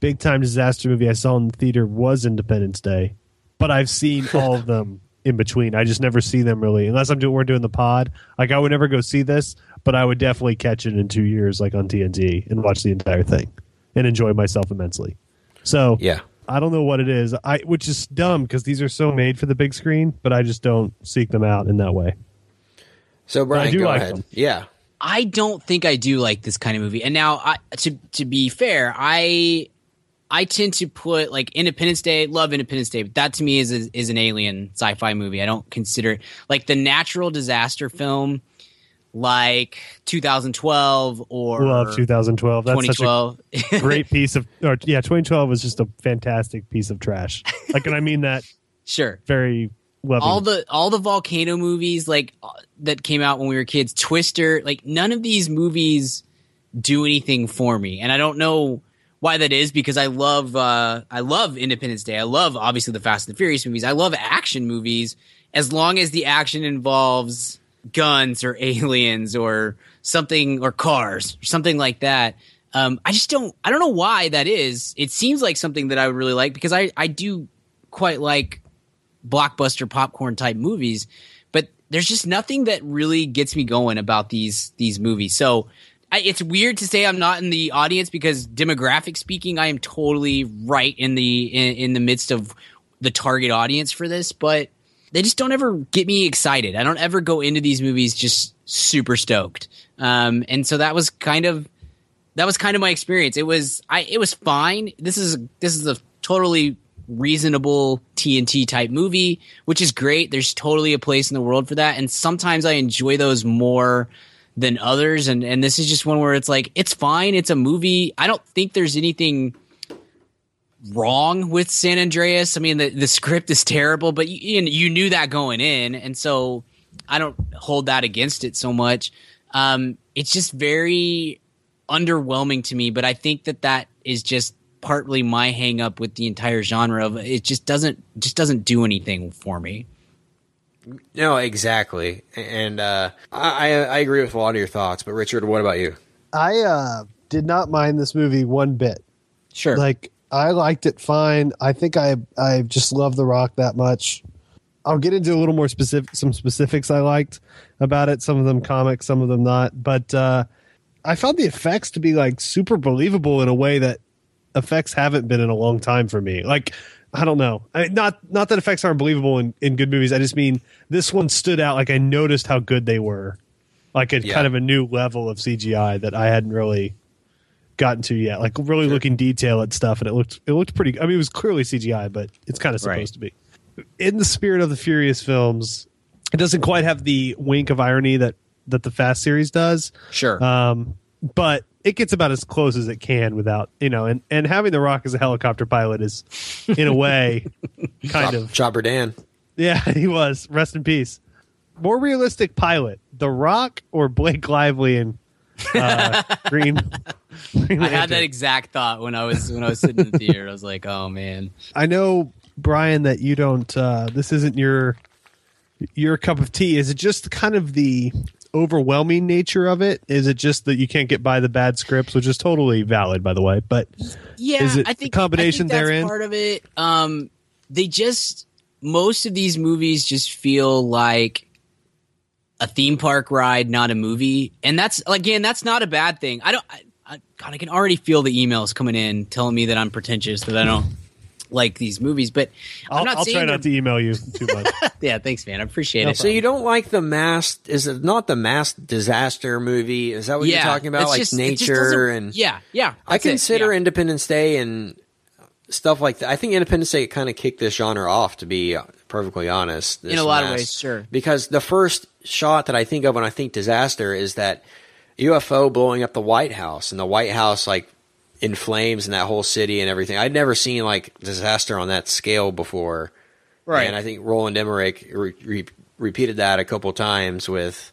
big time disaster movie I saw in the theater was Independence Day, but I've seen all of them in between. I just never see them really unless I'm doing we're doing the pod. Like I would never go see this, but I would definitely catch it in two years, like on TNT, and watch the entire thing and enjoy myself immensely. So Yeah. I don't know what it is. I which is dumb because these are so made for the big screen, but I just don't seek them out in that way. So Brian, do go like ahead. them. Yeah. I don't think I do like this kind of movie. And now, I, to to be fair, I I tend to put like Independence Day. Love Independence Day, but that to me is a, is an alien sci-fi movie. I don't consider it like the natural disaster film, like 2012 or Love 2012. That's such a 2012. great piece of or yeah 2012 was just a fantastic piece of trash like and i mean that sure. very loving all the all the volcano movies like uh, that came out when we were kids twister like none of these movies do anything for me and i don't know why that is because i love uh i love independence day i love obviously the fast and the furious movies i love action movies as long as the action involves guns or aliens or something or cars or something like that. Um i just don't i don't know why that is. It seems like something that i would really like because i i do quite like blockbuster popcorn type movies but there's just nothing that really gets me going about these these movies. So I, it's weird to say i'm not in the audience because demographic speaking i am totally right in the in, in the midst of the target audience for this but they just don't ever get me excited i don't ever go into these movies just super stoked um, and so that was kind of that was kind of my experience. It was I it was fine. This is this is a totally reasonable TNT type movie, which is great. There's totally a place in the world for that. And sometimes I enjoy those more than others. And and this is just one where it's like it's fine. It's a movie. I don't think there's anything wrong with San Andreas. I mean, the the script is terrible, but you, you knew that going in, and so I don't hold that against it so much. Um, it's just very underwhelming to me, but I think that that is just partly my hang up with the entire genre of it just doesn't just doesn't do anything for me. No, exactly. And uh, I, I I agree with a lot of your thoughts. But Richard, what about you? i uh did not mind this movie one bit Sure. like i liked it fine. I think i i just love the rock that much. I'll get into a little more specific some specifics i liked about it some of them comic some of them not but uh i found the effects to be like super believable in a way that effects haven't been in a long time for me. Like i don't know. I, not not that effects aren't believable in, in good movies. I just mean this one stood out like i noticed how good they were. Like a Yeah. kind of a new level of cgi that i hadn't really gotten to yet like really looking detail at stuff and it looked it looked pretty i mean it was clearly cgi but it's kind of supposed Right. to be in the spirit of the furious films it doesn't quite have the wink of irony that that the Fast series does. Sure. Um, but it gets about as close as it can without you know, and and having The Rock as a helicopter pilot is, in a way, kind Chop- of Chopper Dan. yeah, he was. Rest in peace. More realistic pilot, The Rock or Blake Lively and uh, Green. Green I had that exact thought when I was when I was sitting in the theater. I was like, "Oh man, I know, Brian, that you don't. Uh, this isn't your your cup of tea. Is it just kind of the overwhelming nature of it? Is it just that you can't get by the bad scripts, which is totally valid, by the way? But yeah." Is it I the think combination I think that's therein? part of it. Um, they just most of these movies just feel like a theme park ride, not a movie, and that's again, that's not a bad thing. I don't. I, I, God, I can already feel the emails coming in telling me that I'm pretentious that I don't like these movies, but I'm I'll, not I'll try they're- not to email you too much. Yeah, thanks, man. I appreciate No it. So you don't like the mass? Is it not the mass disaster movie? Is that what you're talking about? Like just- nature and yeah, yeah. I that's it, consider yeah. Independence Day and stuff like that. I think Independence Day kind of kicked this genre off, to be perfectly honest. In a lot of ways, sure. Because the first shot that I think of when I think disaster is that UFO blowing up the White House, and the White House like in flames and that whole city and everything. I'd never seen like disaster on that scale before. Right. And I think Roland Emmerich re- re- repeated that a couple times with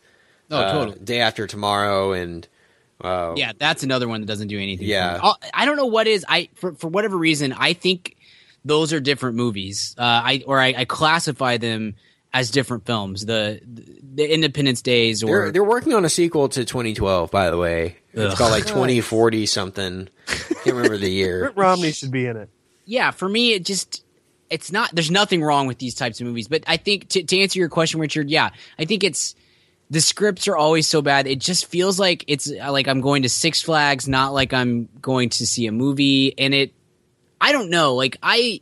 Oh, uh, totally. Day After Tomorrow and uh, Yeah, that's another one that doesn't do anything. Yeah. I don't know what is. I for for whatever reason, I think those are different movies. Uh, I or I, I classify them as different films. The the Independence Days or They're they're working on a sequel to 2012, by the way. It's Ugh. called like 2040 something. Can't remember the year. Mitt Romney should be in it. yeah. For me, it just it's not. There's nothing wrong with these types of movies, but I think to, to answer your question, Richard, yeah, I think it's the scripts are always so bad. It just feels like it's uh, like I'm going to Six Flags, not like I'm going to see a movie. And it, I don't know. Like I,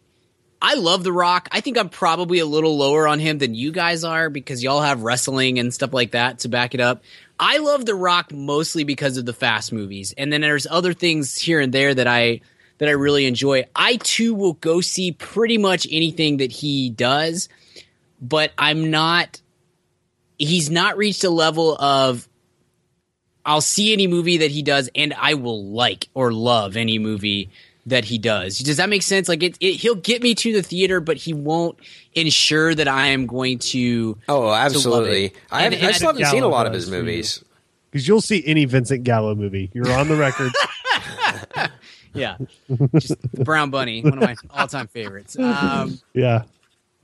I love The Rock. I think I'm probably a little lower on him than you guys are because y'all have wrestling and stuff like that to back it up. I love The Rock mostly because of the fast movies, and then there's other things here and there that I that I really enjoy. I too will go see pretty much anything that he does, but I'm not. He's not reached a level of I'll see any movie that he does and I will like or love any movie that he does. Does that make sense? Like it, it he'll get me to the theater, but he won't ensure that I am going to. Oh, absolutely. it. I, And- haven't, I and still haven't seen a lot of his movies. Because you'll see any Vincent Gallo movie. You're on the record. Yeah, just the Brown Bunny, one of my all-time favorites. Um, yeah.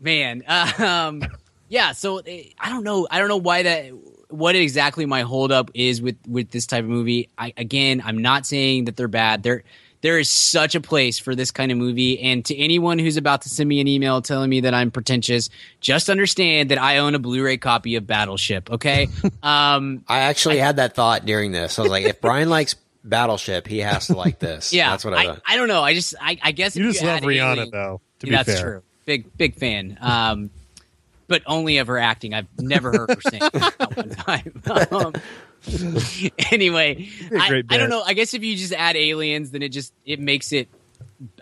man, um, yeah. So eh, I don't know. I don't know why that. What exactly my holdup is with with this type of movie? I again, I'm not saying that they're bad. There, there is such a place for this kind of movie. And to anyone who's about to send me an email telling me that I'm pretentious, just understand that I own a Blu-ray copy of Battleship. Okay. um, I actually had that thought during this. I was like, if Brian likes Battleship, he has to like this. yeah. that's what I I. I don't know. I just, I, I guess if You just love add Rihanna, Alien- though, to Yeah, be that's fair. true. Big big fan. Um, but only of her acting. I've never heard her sing not one time. Um, anyway, I, I don't know. I guess if you just add aliens, then it just it makes it.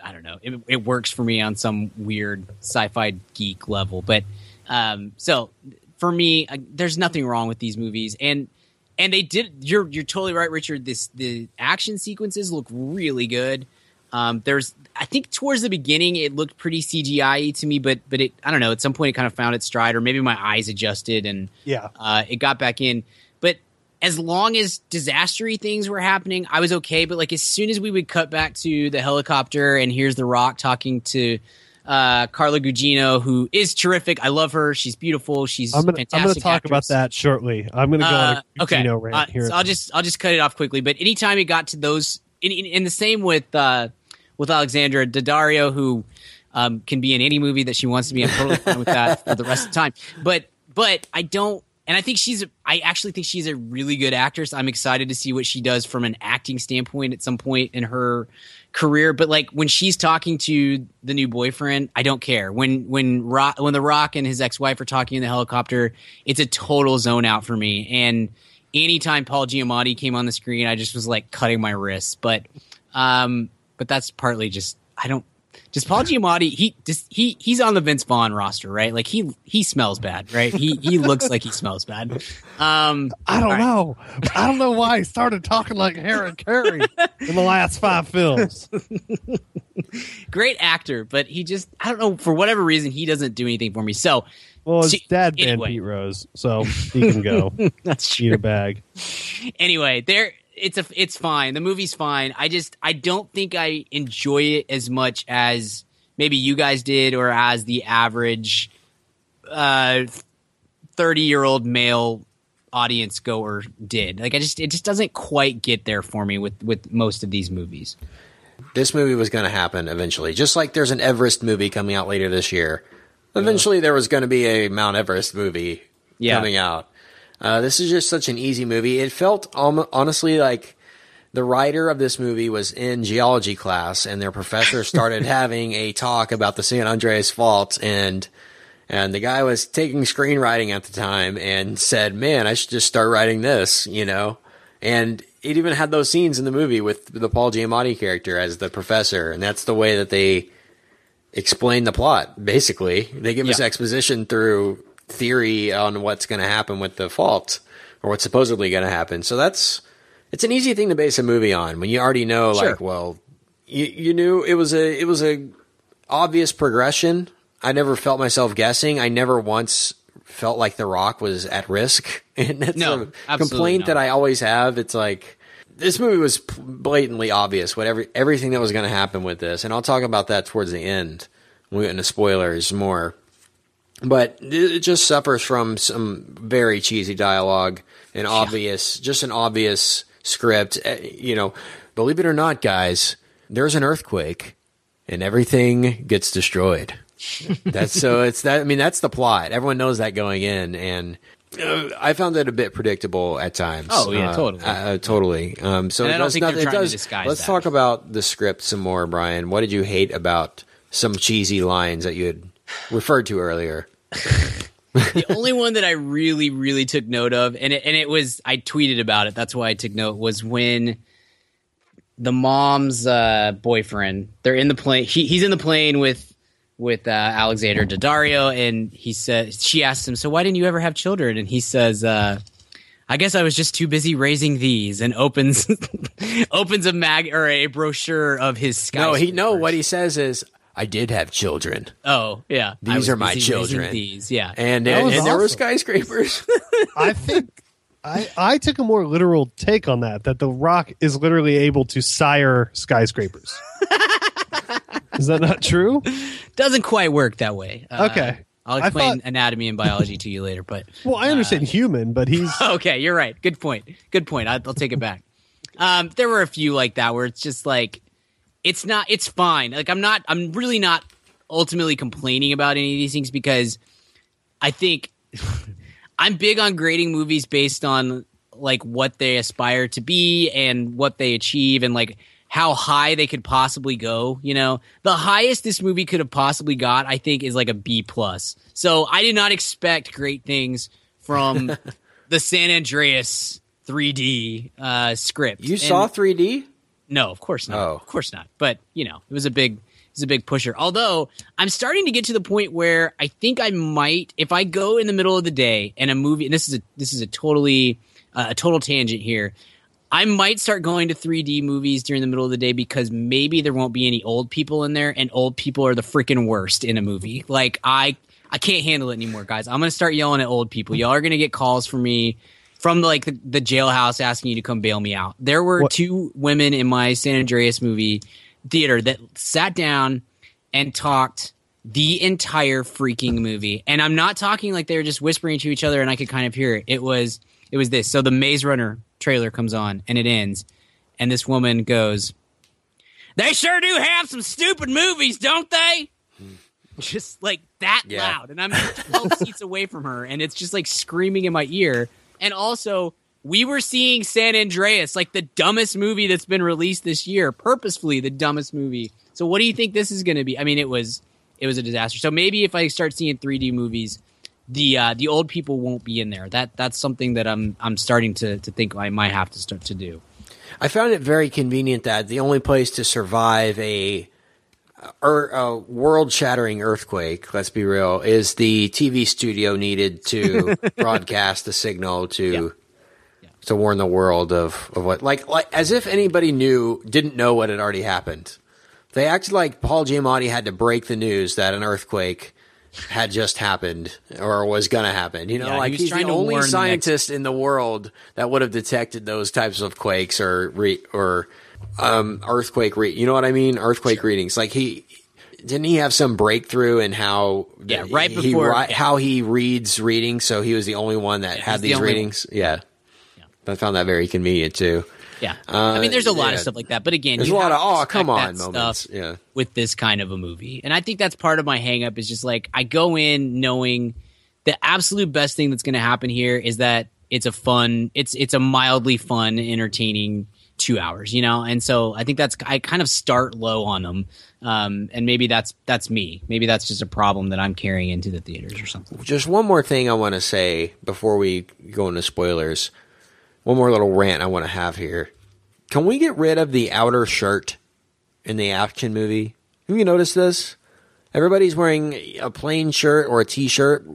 I don't know. It, it works for me on some weird sci-fi geek level, but um, so for me, I, there's nothing wrong with these movies, and and they did. You're you're totally right, Richard. This the action sequences look really good. Um, there's, I think towards the beginning it looked pretty CGI to me, but but it, I don't know. At some point it kind of found its stride, or maybe my eyes adjusted and Yeah. uh, it got back in. As long as disastery things were happening, I was okay. But like as soon as we would cut back to the helicopter and here's The Rock talking to uh, Carla Gugino, who is terrific. I love her. She's beautiful. She's I'm gonna I'm gonna talk about that shortly. I'm gonna go on Uh, a okay. Gugino rant Uh, here. so I'll just I'll just cut it off quickly. But anytime it got to those, in, in, in the same with uh, with Alexandra Daddario, who um, can be in any movie that she wants to be. I'm totally fine with that for the rest of the time. But but I don't. And I think she's. I actually think she's a really good actress. I'm excited to see what she does from an acting standpoint at some point in her career. But like when she's talking to the new boyfriend, I don't care. When when Rock, when the Rock and his ex wife are talking in the helicopter, it's a total zone out for me. And anytime Paul Giamatti came on the screen, I just was like cutting my wrists. But um, but that's partly just I don't just Paul Giamatti. He just he he's on the Vince Vaughn roster, right? Like he he smells bad, right? He he looks like he smells bad. Um, I don't right. know. I don't know why he started talking like Harry Caray in the last five films. great actor, but he just I don't know for whatever reason he doesn't do anything for me. So Well, his See, dad banned anyway. Pete Rose, so he can go that's eat a bag. anyway, there it's a it's fine. The movie's fine. I just I don't think I enjoy it as much as maybe you guys did or as the average uh 30-year-old male audience goer did. Like I just it just doesn't quite get there for me with with most of these movies. This movie was going to happen eventually. Just like there's an Everest movie coming out later this year. Eventually, there was going to be a Mount Everest movie Yeah. coming out. Uh, this is just such an easy movie. It felt honestly like the writer of this movie was in geology class, and their professor started having a talk about the San Andreas Fault, and and the guy was taking screenwriting at the time and said, "Man, I should just start writing this," you know. And it even had those scenes in the movie with the Paul Giamatti character as the professor, and that's the way that they explain the plot. Basically, they give us exposition through theory on what's going to happen with the fault or what's supposedly going to happen. So that's it's an easy thing to base a movie on when you already know, Sure. like, well, you you knew it was a it was a obvious progression. I never felt myself guessing. I never once felt like The Rock was at risk, and that's No, a complaint not. that I always have. It's like this movie was blatantly obvious what every, everything that was going to happen with this, and I'll talk about that towards the end. when We get into spoilers more, but it just suffers from some very cheesy dialogue and obvious, just an obvious script. Eh, You know, believe it or not, guys, there's an earthquake and everything gets destroyed. that's so it's that. I mean, that's the plot. Everyone knows that going in, and uh, I found that a bit predictable at times. Oh, yeah, Uh, totally. uh, totally. Um, so And it I don't does think they're nothing- it trying to does- Let's that. talk about the script some more, Brian. What did you hate about some cheesy lines that you had referred to earlier? the only one that I really, really took note of, and it, and it was I tweeted about it. That's why I took note. Was when the mom's uh, boyfriend they're in the plane. He, he's in the plane with with uh, Alexandra Daddario, and he says she asks him, "So why didn't you ever have children?" And he says, uh, "I guess I was just too busy raising these." And opens opens a mag or a brochure of his No, he no. What he says is, "I did have children, Oh yeah, These are my busy children. These yeah, and That and, was and there were skyscrapers." I think I I took a more literal take on that. That the Rock is literally able to sire skyscrapers. is that not true? doesn't quite work that way. Uh, Okay. I'll explain thought- anatomy and biology to you later, but Well, I understand human, but he's okay, you're right. Good point. Good point. I'll take it back. Um, there were a few like that where it's just like it's not. It's fine. Like I'm not. I'm really not ultimately complaining about any of these things because I think I'm big on grading movies based on like what they aspire to be and what they achieve and like how high they could possibly go. You know, the highest this movie could have possibly got, I think, is like a B plus. So I did not expect great things from the San Andreas 3D uh, script. you And- saw 3D? No, of course not. Oh. Of course not. But you know, it was a big, it was a big pusher. Although I'm starting to get to the point where I think I might, if I go in the middle of the day and a movie, and this is a this is a totally uh, a total tangent here. I might start going to 3D movies during the middle of the day because maybe there won't be any old people in there, and old people are the freaking worst in a movie. Like I, I can't handle it anymore, guys. I'm gonna start yelling at old people. Y'all are gonna get calls from me from like the, the jailhouse asking you to come bail me out. There were What- two women in my San Andreas movie theater that sat down and talked the entire freaking movie. And I'm not talking like they were just whispering to each other and I could kind of hear it. It was it was this. So the Maze Runner trailer comes on and it ends and this woman goes, "They sure do have some stupid movies, don't they?" Just like that Yeah. loud. And I'm 12 seats away from her and it's just like screaming in my ear. And also, we were seeing San Andreas, like the dumbest movie that's been released this year, purposefully the dumbest movie. So what do you think this is going to be? I mean, it was it was a disaster. So maybe if I start seeing 3D movies, the uh, the old people won't be in there. That that's something that I'm I'm starting to to think I might have to start to do. I found it very convenient that the only place to survive a or a world-shattering earthquake. Let's be real. Is the TV studio needed to broadcast the signal to to warn the world of, of what like like as if anybody knew didn't know what had already happened. They acted like Paul Giamatti had to break the news that an earthquake had just happened or was going to happen. You know, Yeah, like was he's the only warn the next- scientist in the world that would have detected those types of quakes or re- or um, earthquake. Re- you know what I mean? Earthquake readings. Like he didn't he have some breakthrough in how Yeah, right he, before- ri- how he reads readings. So he was the only one that had he's the these readings. Yeah. I found that very convenient too. Yeah, Uh, I mean, there's a lot yeah. of stuff like that. But again, There's a lot of oh come on moments. Yeah. with this kind of a movie, and I think that's part of my hangup is just like I go in knowing the absolute best thing that's going to happen here is that it's a fun, it's it's a mildly fun, entertaining two hours, you know. And so I think that's I kind of start low on them, um, and maybe that's that's me. Maybe that's just a problem that I'm carrying into the theaters or something. Just one more thing I want to say before we go into spoilers. One more little rant I want to have here. Can we get rid of the outer shirt in the action movie? Have you noticed this? Everybody's wearing a plain shirt or a t-shirt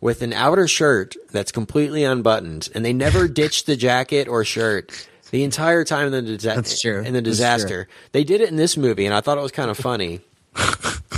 with an outer shirt that's completely unbuttoned, and they never ditch the jacket or shirt the entire time in the disa- That's true. in the disaster. They did it in this movie, and I thought it was kind of funny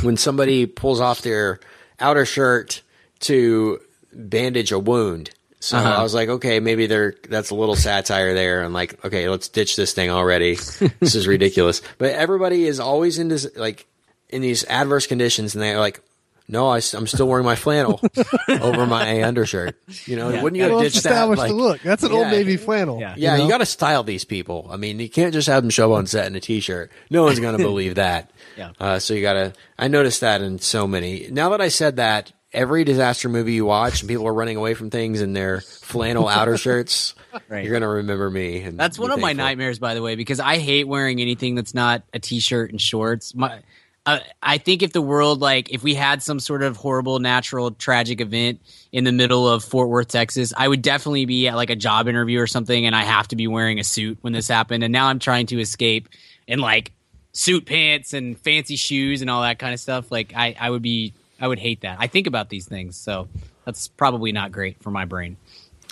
when somebody pulls off their outer shirt to bandage a wound. So Uh-huh. I was like, okay, maybe there that's a little satire there, and like, okay, let's ditch this thing already. this is ridiculous. But everybody is always in this like in these adverse conditions, and they're like, no, I, am still wearing my flannel over my undershirt. You know, wouldn't you Well, have ditched that? establish Like, the look. That's an old Yeah. navy flannel. Yeah. yeah, you, know? got to style these people. I mean, you can't just have them show up on set in a t-shirt. No one's going to believe that. Yeah. Uh, so you got to. I noticed that in so many. Now that I said that, every disaster movie you watch and people are running away from things in their flannel outer shirts, Right. you're going to remember me. And That's be one of my nightmares, by the way, because I hate wearing anything that's not a t-shirt and shorts. My, uh, I think if the world, like, if we had some sort of horrible, natural, tragic event in the middle of Fort Worth, Texas, I would definitely be at like a job interview or something, and I have to be wearing a suit when this happened. And now I'm trying to escape in like suit pants and fancy shoes and all that kind of stuff. Like, I, I would be, I would hate that. I think about these things, so that's probably not great for my brain.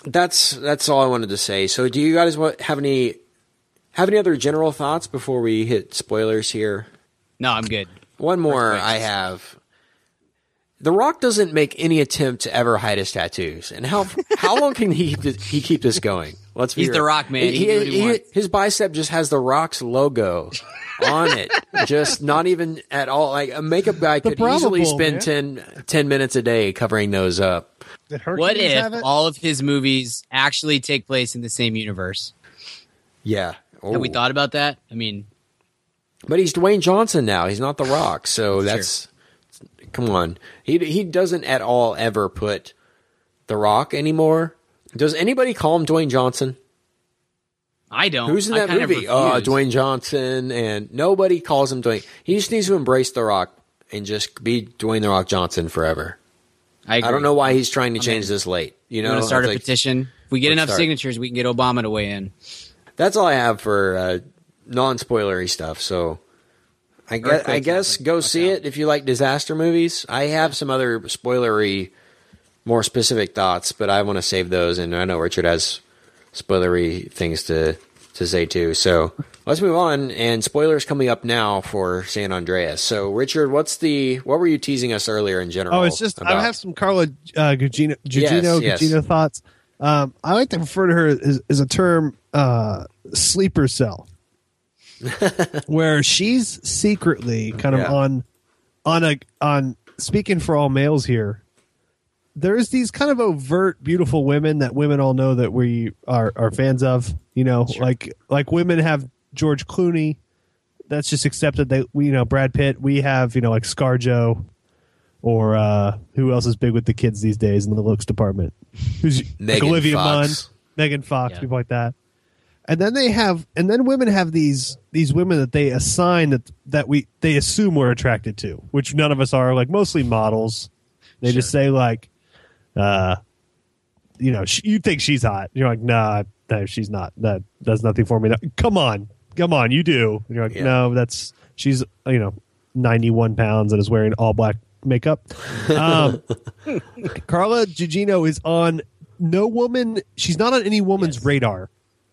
That's that's all I wanted to say. So, do you guys have any have any other general thoughts before we hit spoilers here? No, I'm good. One more I have. The Rock doesn't make any attempt to ever hide his tattoos, and how how long can he he keep this going? Let's be He's The. Rock, man. He can do he his bicep just has the Rock's logo on it, just not even at all. Like a makeup guy could easily spend man. 10, 10 minutes a day covering those up. What if all of his movies actually take place in the same universe? Yeah, Have we thought about that? I mean, But he's Dwayne Johnson now. He's not The Rock, so that's come on. He he doesn't at all ever put The Rock anymore. Does anybody call him Dwayne Johnson? I don't. Who's in that movie? Refuse. Dwayne Johnson, and nobody calls him Dwayne. He just needs to embrace The Rock and just be Dwayne The Rock Johnson forever. I. I don't know why he's trying to change this late. You know, start a like- petition? If we get enough start. signatures, we can get Obama to weigh in. That's all I have for uh, non-spoilery stuff. So I guess, I guess go Watch see out. it if you like disaster movies. I have some other spoilery, more specific thoughts, but I want to save those. And I know Richard has spoilery things to to say too. So let's move on. And spoilers coming up now for San Andreas. So Richard, what's the what were you teasing us earlier in general? Oh, it's just I about? have some Carla uh, Gugino, Gugino, Yes, yes. Thoughts. Um, I like to refer to her as, as a term uh, sleeper cell, where she's secretly kind of Yeah. on on a on speaking for all males here. There's these kind of overt, beautiful women that women all know that we are are fans of. You know, like like women have George Clooney. That's just accepted. That we, you know, Brad Pitt. We have, you know, like ScarJo, or uh, who else is big with the kids these days in the looks department? Who's like Megan Olivia Fox. Munn, Megan Fox, Yeah. people like that. And then they have, and then women have these these women that they assign that that we they assume we're attracted to, which none of us are. Like mostly models. They just say like, uh, you know, sh- you think she's hot. You're like, nah, no, she's not. That does nothing for me. No, come on, come on, you do. And you're like, Yeah. no, that's she's you know 91 pounds and is wearing all black makeup. Um, Carla Gugino is on no woman. She's not on any woman's Yes. radar.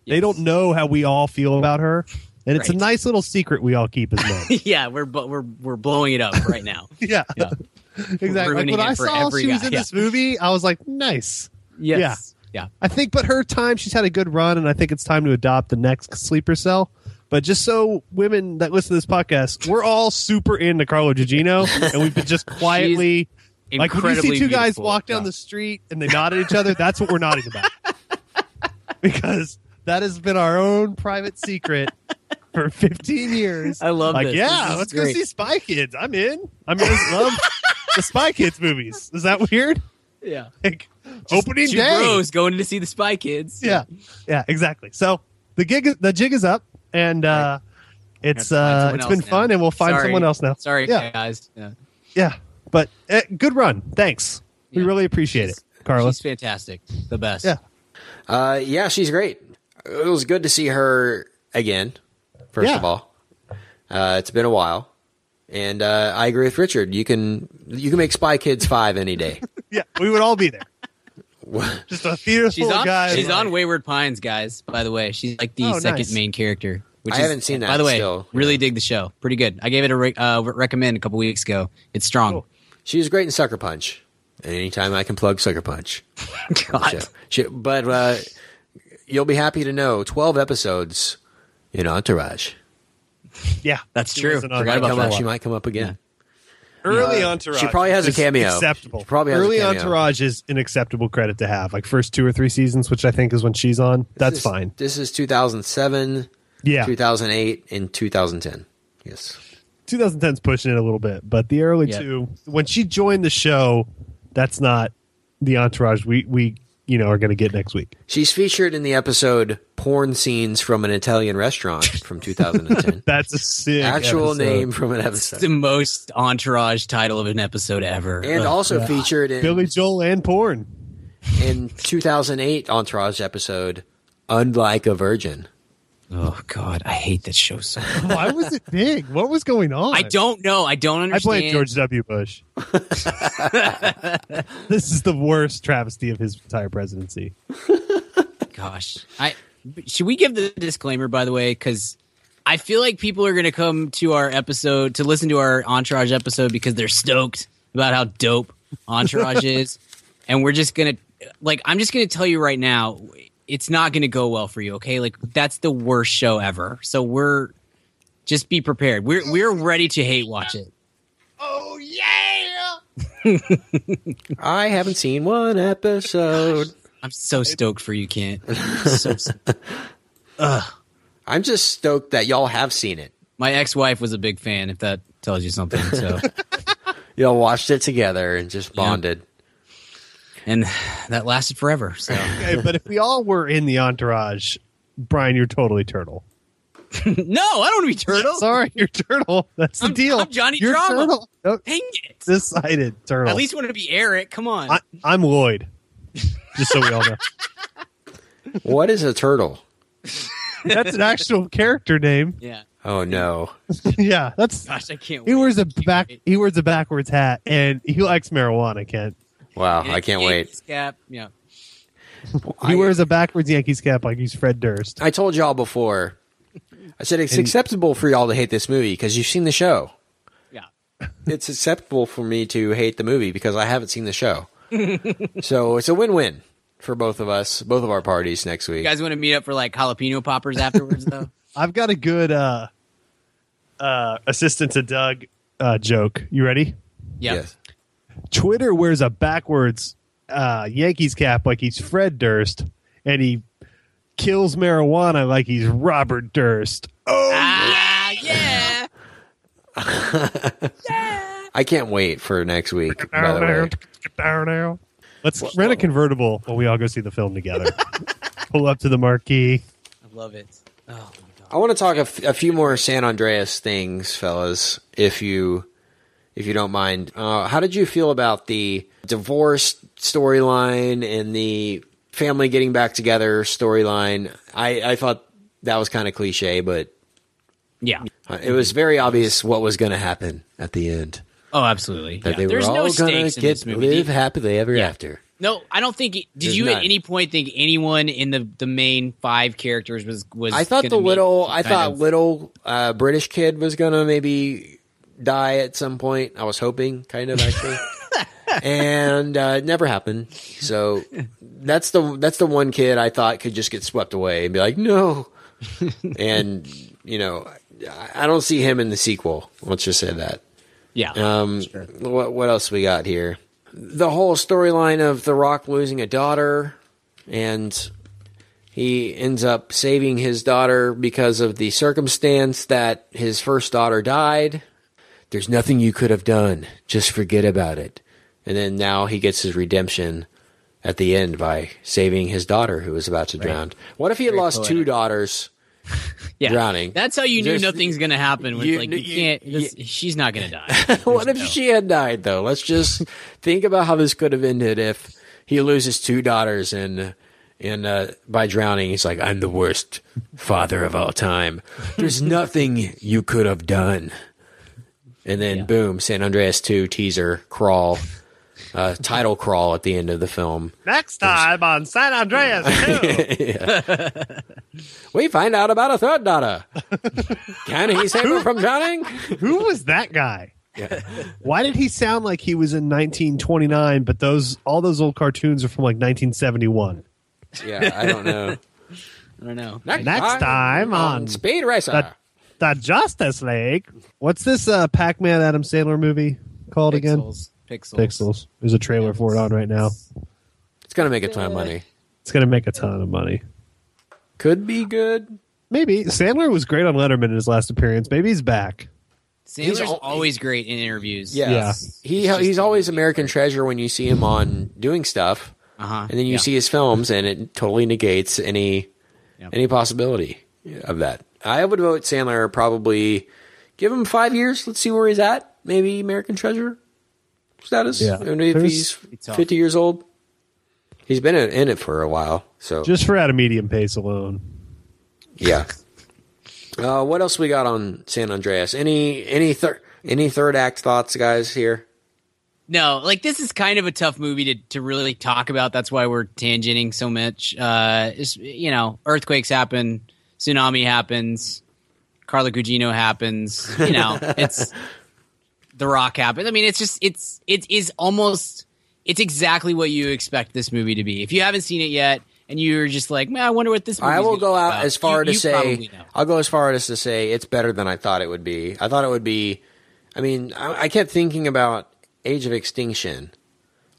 They don't know how we all feel about her, and it's a nice little secret we all keep as men. yeah, we're we're we're blowing it up right now. yeah, Yeah. exactly. Like when I saw she was guy, in yeah. this movie, I was like, nice. Yes. Yeah. I think, but her time, she's had a good run, and I think it's time to adopt the next sleeper cell. But just so women that listen to this podcast, we're all super into Carla Gugino, and we've been just quietly like when you see two guys walk down Yeah. the street and they nod at each other. That's what we're nodding about, because that has been our own private secret for 15 years. I love like, this. yeah, This let's go see Spy Kids. I'm in. I mean, I love the Spy Kids movies. Is that weird? Yeah. Like opening Two day. bros going to see the Spy Kids. yeah yeah exactly so the gig the jig is up and uh it's Have to uh someone it's else been now. fun and we'll find Sorry. someone else now Sorry, yeah guys. Yeah. yeah but uh, good run thanks we really appreciate She's- it carla She's fantastic. The best. Yeah. Uh, yeah, she's great. It was good to see her again. First Yeah. of all, uh, it's been a while, and uh, I agree with Richard. You can you can make Spy Kids five any day. yeah we would all be there just a theater She's full on. of guys she's like- on Wayward Pines, guys. By the way, she's like the Oh, second nice. main character. Which I is- haven't seen that By the way, still. really dig the show. Pretty good. I gave it a re- uh, recommend a couple weeks ago. It's strong. Cool. She was great in Sucker Punch. Anytime I can plug Sucker Punch, God. She- but uh, you'll be happy to know twelve episodes in Entourage. yeah That's She true. Forgot about that. she might come up again. early Uh, entourage she probably has a cameo. acceptable She probably has a early cameo. entourage is an acceptable credit to have like first two or three seasons which i think is when she's on that's This is- fine This is 2007, yeah 2008, and 2010. Yes. 2010's pushing it a little bit, but the early Yeah. two, when she joined the show, that's not the entourage we we you know are going to get next week. She's featured in the episode "Porn Scenes from an Italian Restaurant" from 2010. That's a sick Actual episode. name from an episode. It's the most entourage title of an episode ever. and Ugh. also featured in Billy Joel and porn. in 2008 Entourage episode "Unlike a Virgin." Oh god, I hate that show so. much. Why was it big? What was going on? I don't know. I don't understand. I blame George W. Bush. this is the worst travesty of his entire presidency. Gosh, I should we give the disclaimer by the way because I feel like people are going to come to our episode to listen to our Entourage episode because they're stoked about how dope Entourage is, and we're just gonna like I'm just gonna tell you right now, it's not going to go well for you. Okay, like that's the worst show ever. So we're just be prepared. We're we're ready to hate watch it. Oh yeah! I haven't seen one episode. I'm so stoked for you, Kent. So, I'm just stoked that y'all have seen it. my ex-wife was a big fan. If that tells you something, so. Y'all watched it together and just bonded. And that lasted forever. So Okay, but if we all were in the entourage, Brian, you're totally turtle. no, I don't want to be turtle. Sorry, you're turtle. That's the I'm- deal. I'm Johnny you're Drama. turtle. No, Dang it! decided turtle. At least want to be Eric. Come on. I, I'm Lloyd. Just so we all know, What is a turtle? that's an actual character name. yeah. Oh no. yeah, that's. Gosh, I can't. He wait. wears a Can't back. wait. He wears a backwards hat, and he likes marijuana. Kent. Wow, I can't Yankees wait. Cap. Yeah. He wears a backwards Yankees cap like he's Fred Durst. I told y'all before. I said it's acceptable for y'all to hate this movie because you've seen the show. Yeah. It's acceptable for me to hate the movie because I haven't seen the show. so it's a win-win for both of us, both of our parties next week. You guys want to meet up for like jalapeno poppers afterwards, though? I've got a good uh, uh, assistant to Doug uh, joke. You ready? Yeah. Yes. Turtle wears a backwards uh, Yankees cap like he's Fred Durst, and he kills marijuana like he's Robert Durst. Oh, Ah, yeah. I can't wait for next week. By the way, Let's rent a convertible while we all go see the film together. Pull up to the marquee. I love it. Oh my god. I want to talk a, f- a few more San Andreas things, fellas, if you if you don't mind. Uh, how did you feel about the divorce storyline and the family getting back together storyline? I, I thought that was kind of cliche, but Yeah. Uh, It was very obvious what was going to happen at the end. Oh, absolutely. That Yeah. they There's were no going stakes to get live happily ever Yeah. after. No, I don't think. Did There's you none. at any point think anyone in the the main five characters was was? I thought the little, I thought of- little uh, British kid was going to maybe die at some point. I was hoping, kind of actually, and uh, it never happened. So that's the that's the one kid I thought could just get swept away and be like, no, and you know, I- I don't see him in the sequel. Let's just say that. Yeah. Um, what what else we got here? The whole storyline of The Rock losing a daughter, and he ends up saving his daughter because of the circumstance that his first daughter died. There's nothing you could have done. Just forget about it. And then now he gets his redemption at the end by saving his daughter who was about to drown. What if he had Very lost two daughters? yeah. drowning. That's how you knew There's- nothing's gonna happen. With you- like you, you- can't. you- she's not gonna die. what if no- she had died though? Let's just think about how this could have ended if he loses two daughters and and uh, by drowning he's like I'm the worst father of all time. There's nothing you could have done. And then Yeah. boom, San Andreas 2 teaser crawl uh, title crawl at the end of the film. Next time on San Andreas 2. We find out about a third daughter. Can he save her from drowning? Who was that guy? Yeah. Why did he sound like he was in 1929, but those all those old cartoons are from like 1971? yeah, I don't know. I don't know. Next, Next time on Speed Racer. The, the Justice League. What's this uh, Pac-Man Adam Sandler movie called again? Pixels. Pixels. Pixels. There's a trailer for it on right now. it's gonna make a ton of money. It's going to make a ton of money. Could be good. Maybe Sandler was great on Letterman in his last appearance. Maybe he's back. Sandler's He's al- always great in interviews. Yeah. Yeah. He he's always American treasure when you see him on doing stuff, Uh huh. and then you see his films, and it totally negates any Yep. any possibility of that. I would vote Sandler probably give him five years. Let's see where he's at. Maybe American treasure status. Yeah. And if he's fifty years old, he's been in, in it for a while. So Just for at a medium pace alone. yeah. Uh, what else we got on San Andreas? Any any third any third act thoughts, guys? Here. No, like this is kind of a tough movie to, to really talk about. That's why we're tangenting so much. Uh, you know, earthquakes happen, tsunami happens, Carla Gugino happens. You know, it's The Rock happens. I mean, it's just it's it is almost it's exactly what you expect this movie to be. If you haven't seen it yet and you're just like, man, I wonder what this. Movie is. I will go out about," as far you- to you say. I'll go as far as to say it's better than I thought it would be. I thought it would be. I mean, I, I kept thinking about Age of Extinction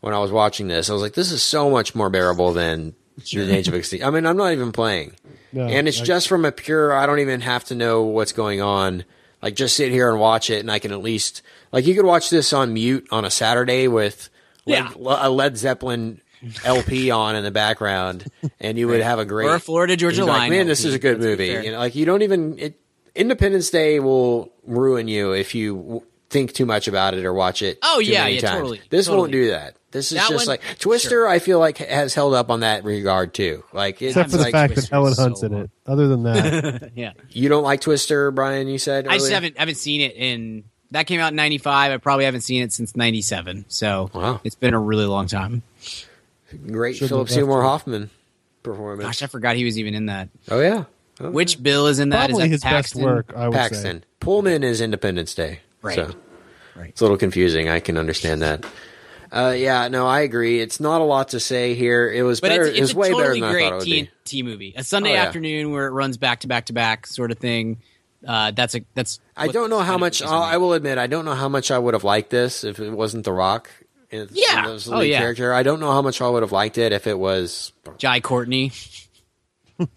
when I was watching this. I was like, this is so much more bearable than than Age of Extinction. I mean, I'm not even playing, No, and it's I- just from a pure. I don't even have to know what's going on. Like, just sit here and watch it, and I can at least like you could watch this on mute on a Saturday with Yeah. Led, a Led Zeppelin. LP on in the background, and you would have a great Or a Florida Georgia You'd like, Line Man, this is a good Let's movie. You know, like you don't even it, Independence Day will ruin you if you w- think too much about it or watch it. Oh, too yeah, many yeah, times. totally, This won't do that. This is That just one- like Twister. I feel like has held up on that regard too. Like it's Except for the like fact that Twister Helen is so Hunt's in it. Other than that, yeah. you don't like Twister, Brian. You said I just haven't haven't seen it in that came out in '95. I probably haven't seen it since '97. So Wow. it's been a really long time. great Shouldn't Philip Seymour. Hoffman performance. Gosh, I forgot he was even in that. oh yeah, Oh, Which Bill is in that? Is probably that his Paxton? best work. I would Paxton say. Pullman is Independence Day. Right. So. Right. It's a little confusing. I can understand that. Uh, yeah, no, I agree. It's not a lot to say here. It was But better. it's, it was it's way better totally than I great thought it would be. TNT movie. A Sunday Oh, yeah. afternoon where it runs back to back to back, sort of thing. Uh, that's a that's. I don't know how much. I'll. I will admit, I don't know how much I would have liked this if it wasn't The Rock. In, Yeah. Oh, yeah. character. I don't know how much I would have liked it if it was. Jai Courtney.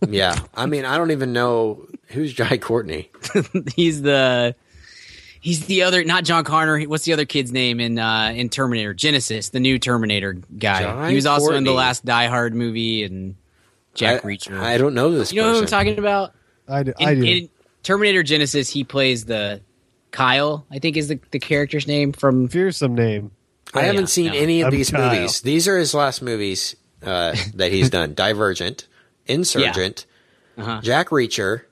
Yeah, I mean, I don't even know who's Jai Courtney. he's the he's the other not John Connor. What's the other kid's name in uh, in Terminator Genisys, the new Terminator guy? Jai he was also in the last Die Hard movie and Jack I, Reacher. I don't know this. you know who I'm talking about? I do. In, I do. in Terminator Genisys, he plays the Kyle. I think is the, the character's name from. Fearsome name. I haven't seen no. any of I'm these Kyle. movies. These are his last movies uh, that he's done: Divergent, Insurgent, Uh-huh. Jack Reacher,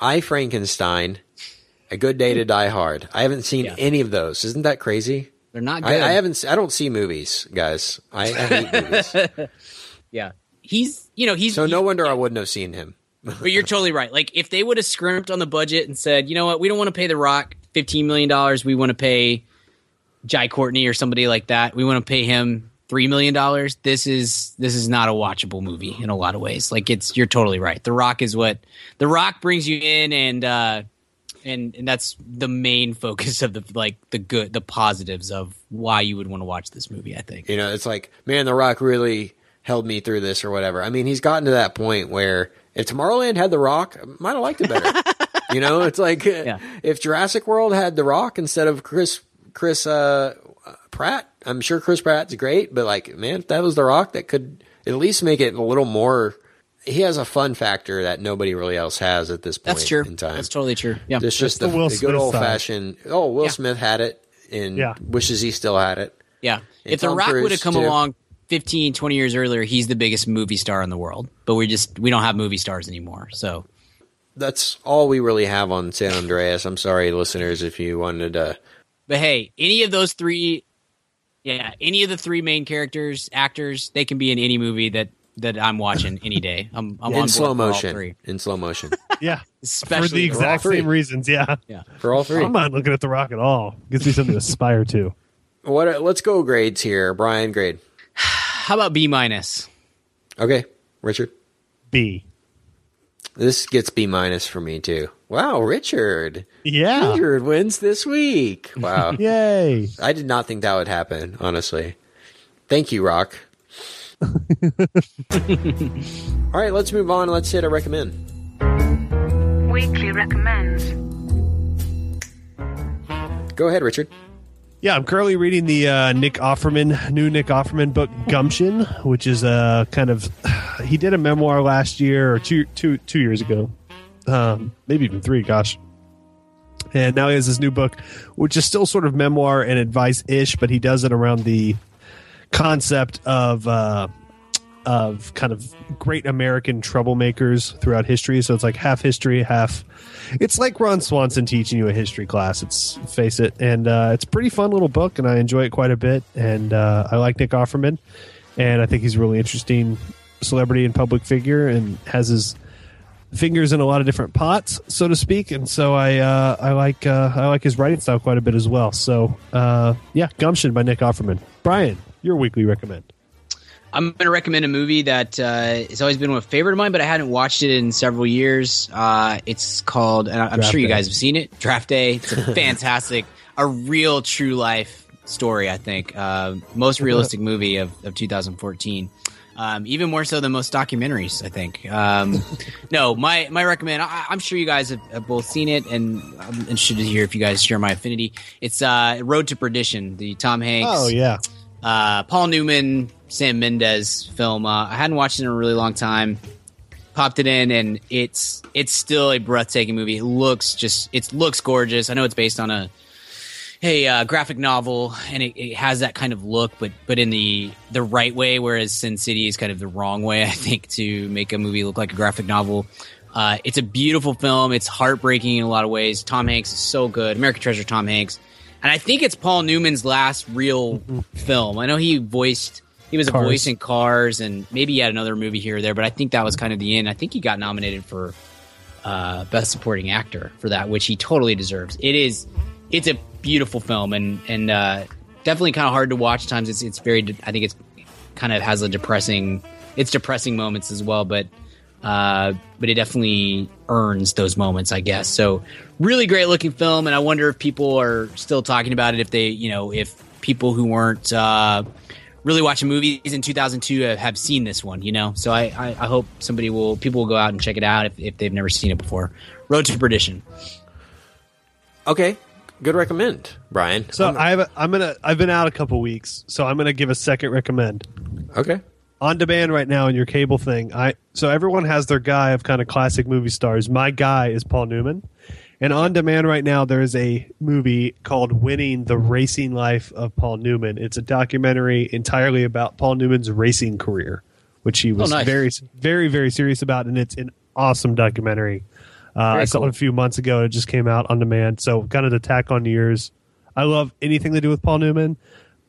I Frankenstein, A Good Day to Die Hard. I haven't seen Yeah. any of those. Isn't that crazy? They're not good. I, I haven't. I don't see movies, guys. I, I hate movies. Yeah, he's you know he's So no wonder I wouldn't have seen him. But you're totally right. Like if they would have scrimped on the budget and said, you know what, we don't want to pay The Rock fifteen million dollars. We want to pay Jai Courtney or somebody like that. We want to pay him three million dollars. This is this is not a watchable movie in a lot of ways. Like it's you're totally right. The Rock is what The Rock brings you in, and uh, and and that's the main focus of the like the good the positives of why you would want to watch this movie. I think. You know, it's like, man, The Rock really held me through this or whatever. I mean, he's gotten to that point where if Tomorrowland had The Rock, I might have liked it better. you know, it's like uh, if Jurassic World had The Rock instead of Chris Chris uh, Pratt. I'm sure Chris Pratt's great, but like, man, if that was The Rock, that could at least make it a little more. He has a fun factor that nobody really else has at this point That's true. in time. That's totally true. Yeah. It's just the, the Will the good old side. fashioned. Oh, Will Yeah. Smith had it, and Yeah. wishes he still had it. Yeah. And if The Rock would have come too. along 15, 20 years earlier, he's the biggest movie star in the world. But we just we don't have movie stars anymore. So That's all we really have on San Andreas. I'm sorry, listeners, if you wanted to. but hey, any of those three yeah, any of the three main characters, actors, they can be in any movie that that I'm watching any day. I'm I'm on in board slow motion. In slow motion. Yeah, for Especially the The exact three. same reasons. Yeah, Yeah. For all three. I'm not looking at the Rock at all. Gives me something to aspire to. What? Uh, let's go grades here. Brian, grade. How about B minus? Okay, Richard. B. This gets B minus for me too. Wow, Richard. Yeah. Richard wins this week. Wow. Yay. I did not think that would happen, honestly. Thank you, Rock. All right, let's move on. Let's hit a recommend. Weekly recommends. Go ahead, Richard. Yeah, I'm currently reading the uh, Nick Offerman, new Nick Offerman book, Gumption, which is a kind of. He did a memoir last year or two, two, two years ago, um, maybe even three. Gosh, and now he has this new book, which is still sort of memoir and advice ish, but he does it around the concept of uh, of kind of great American troublemakers throughout history. So it's like half history, half. It's like Ron Swanson teaching you a history class. It's face it, and uh, it's pretty fun little book, and I enjoy it quite a bit. And uh, I like Nick Offerman, and I think he's a really interesting celebrity and public figure, and has his fingers in a lot of different pots, so to speak. And so I uh, I like uh, I like his writing style quite a bit as well. So uh, yeah, Gumption by Nick Offerman. Brian, your weekly recommend. I'm going to recommend a movie that uh, has always been a favorite of mine, but I hadn't watched it in several years. Uh, it's called, and I'm Draft sure you Day. guys have seen it, Draft Day. It's a fantastic, a real true life story. I think uh, most realistic movie of, of 2014. Um, even more so than most documentaries, I think. Um, no, my my recommend. I, I'm sure you guys have, have both seen it, and I'm interested to hear if you guys share my affinity. It's uh, Road to Perdition, the Tom Hanks Oh yeah, uh, Paul Newman, Sam Mendes film. Uh, I hadn't watched it in a really long time. Popped it in, and it's it's still a breathtaking movie. It looks just it looks gorgeous. I know it's based on a a uh, graphic novel, and it, it has that kind of look, but but in the the right way. Whereas Sin City is kind of the wrong way, I think, to make a movie look like a graphic novel. Uh, it's a beautiful film. It's heartbreaking in a lot of ways. Tom Hanks is so good. American Treasure, Tom Hanks, and I think it's Paul Newman's last real film. I know he voiced. He was a voice in Cars, and maybe he had another movie here or there. But I think that was kind of the end. I think he got nominated for uh, best supporting actor for that, which he totally deserves. It is, it's a beautiful film, and and uh, definitely kind of hard to watch. at Times it's it's very. I think it's kind of has a depressing. It's depressing moments as well, but uh, but it definitely earns those moments, I guess. So really great looking film, and I wonder if people are still talking about it. If they, you know, if people who weren't uh, really watching movies in 2002 have, have seen this one, you know. So I, I, I hope somebody will people will go out and check it out if, if they've never seen it before. Road to Perdition. Okay, good recommend, Brian. So I'm- I have a, I'm gonna I've been out a couple weeks, so I'm gonna give a second recommend. okay. On demand right now in your cable thing. I so everyone has their guy of kind of classic movie stars. My guy is Paul Newman. And on demand right now there is a movie called Winning the Racing Life of Paul Newman. It's a documentary entirely about Paul Newman's racing career, which he was Oh, nice. very very very serious about and it's an awesome documentary. Uh, I saw cool. it a few months ago. It just came out on demand. So kind of the tack on years. I love anything to do with Paul Newman.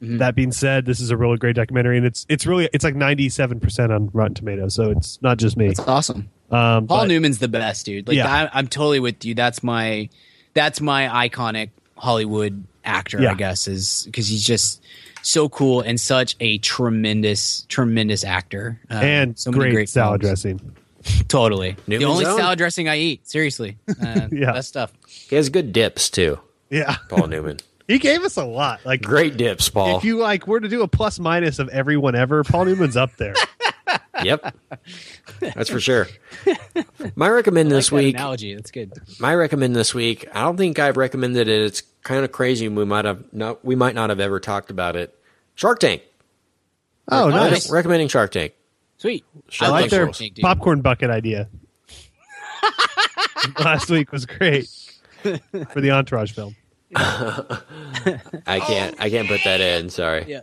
Mm-hmm. That being said, this is a really great documentary, and it's it's really it's like ninety seven percent on Rotten Tomatoes. So it's not just me. It's awesome. Um, Paul but- Newman's the best, dude. Like Yeah. I, I'm totally with you. That's my that's my iconic Hollywood actor, Yeah. I guess, is because he's just so cool and such a tremendous, tremendous actor. Uh, and so many great, salad films. dressing. Totally, the only own. salad dressing I eat. Seriously, uh, Yeah. best stuff. He has good dips too, Yeah, Paul Newman. He gave us a lot. Like Great dips, Paul. if you like were to do a plus minus of everyone ever, Paul Newman's up there. yep, that's for sure. My recommend this Like that week. analogy. That's good. My recommend this week. I don't think I've recommended it. It's kind of crazy. We might have not. We might not have ever talked about it. Shark Tank. Oh, Recommending- nice. Recommending Shark Tank. Sweet. Sure. I like Thanks, their Rules. Dude. popcorn bucket idea. Last week was great for the Entourage film. I can't. I can't put that in. Sorry. Yeah.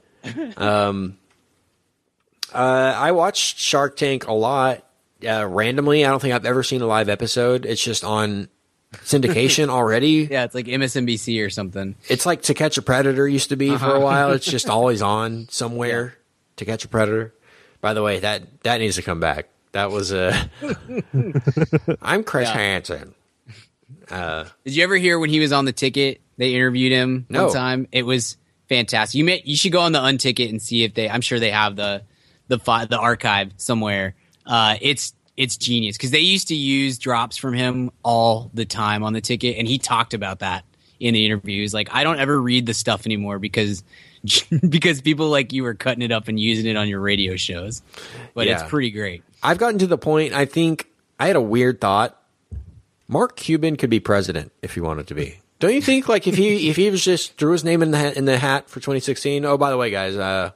Uh, I watched Shark Tank a lot uh, randomly. I don't think I've ever seen a live episode. It's just on syndication already. Yeah, it's like MSNBC or something. It's like To Catch a Predator used to be for a while. It's just always on somewhere. To Catch a Predator. By the way, that that needs to come back. That was a. I'm Chris Yeah. Hansen. Did you ever hear when he was on the ticket? They interviewed him No. one time. It was fantastic. You may you should go on the unticket and see if they. I'm sure they have the the fi- the archive somewhere. Uh, it's it's genius because they used to use drops from him all the time on the ticket, and he talked about that in the interviews. Like I don't ever read the stuff anymore because because people like you are cutting it up and using it on your radio shows. But it's pretty great. I've gotten to the point. I think I had a weird thought. Mark Cuban could be president if he wanted to be. Don't you think? Like if he if he was just threw his name in the hat, in the hat for 2016. Oh, by the way, guys, uh,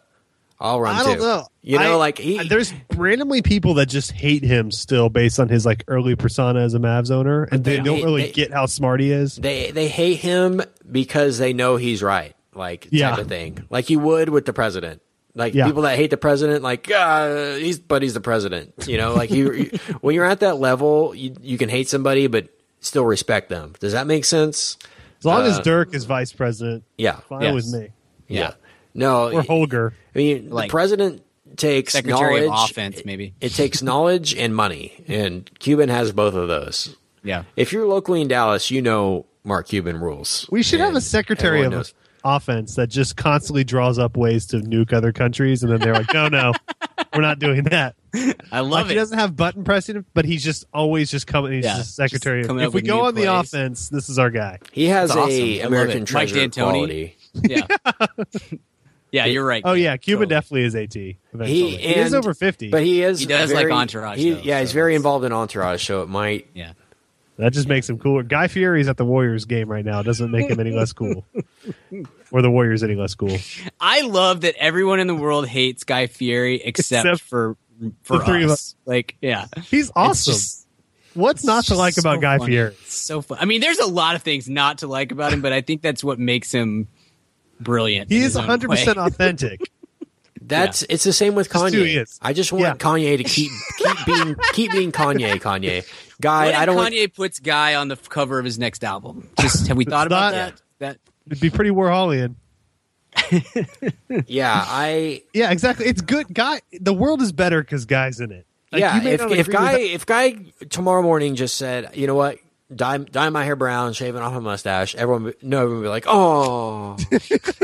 I'll run I too. don't know. You know, I- like he. there's randomly people that just hate him still based on his like early persona as a Mavs owner, and they, they don't hate- really they- get how smart he is. they they hate him because they know he's right, like type Yeah. of thing, like you would with the president. Like Yeah. people that hate the president, like uh, he's but he's the president. You know, like you, you when you're at that level, you you can hate somebody but still respect them. Does that make sense? As long as Uh, Dirk is vice president, Yeah, fine Yes. with me. yeah. No, Or Holger. I mean, Like, the president takes Secretary of knowledge. Offense, maybe. It takes knowledge and money, and Cuban has both of those. Yeah. If you're locally in Dallas, you know Mark Cuban rules. We should have a secretary of knows. offense that just constantly draws up ways to nuke other countries, and then they're like, "No, no, we're not doing that." I Like it. he doesn't have button pressing, but he's just always just coming. He's Yeah, just secretary. just if we go new on the offense, this is our guy. He has That's awesome. a I love American it. Mike D'Antoni. quality. Yeah. yeah, you're right. Oh yeah, Cuban Totally. definitely is AT. Eventually. He, is over fifty. But he is He does very- like Entourage, he- though, yeah, he's very involved in Entourage, so it might. Yeah. That just makes him cooler. Guy Fieri's at the Warriors game right now. Doesn't make him any less cool, or the Warriors any less cool. I love that everyone in the world hates Guy Fieri except, Except for for the three of us. Like, yeah. He's awesome. just- What's not to like just about so Guy funny. Fieri? It's so fun. I mean, there's a lot of things not to like about him, but I think that's what makes him brilliant. He is 100 percent way. authentic. That's it's the same with Just who he Kanye. is. I just want Yeah. Kanye to keep keep being keep being Kanye. Kanye, guy. What I don't. want- Kanye puts Guy on the cover of his next album? Just have we thought about not- that? That It'd be pretty Warholian. yeah, I. Yeah, exactly. It's good. Guy, the world is better because Guy's in it. Like, yeah, if if guy if guy tomorrow morning just said, you know what, dye dye my hair brown, shaving off my mustache, everyone would- no, everyone would be like, oh,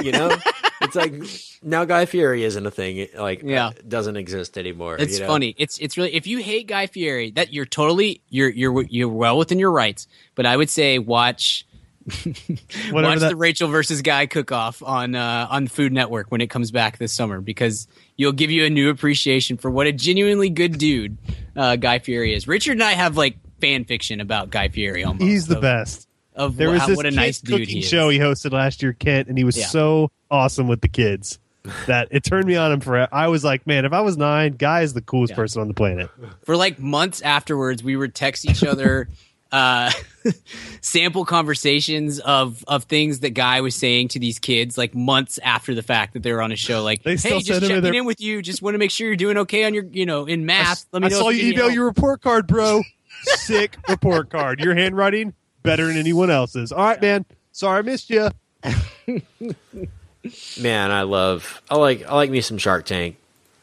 you know, it's like now Guy Fieri isn't a thing. It, Like, Yeah. uh, doesn't exist anymore. It's you know? funny. It's it's really if you hate Guy Fieri, that you're totally you're you're you're well within your rights. But I would say watch watch that- the Rachael versus Guy cook off on uh, on Food Network when it comes back this summer because you'll give you a new appreciation for what a genuinely good dude uh, Guy Fieri is. Richard and I have like fan fiction about Guy Fieri. Almost he's the of, best. Of There was how- this what a nice dude cooking he show he hosted last year, Kent, and he was Yeah. so awesome with the kids that it turned me on him for. I was like, man, if I was nine, Guy is the coolest Yeah. person on the planet. for like months afterwards we would text each other uh sample conversations of of things that guy was saying to these kids like months after the fact that they were on a show like They still hey just checking in their- in with you just want to make sure you're doing okay on your you know in math let me I know saw you email help." your report card, bro. sick report card. Your handwriting better than anyone else's. All right, man. Sorry I missed you. Man, I love. I like. I like me some Shark Tank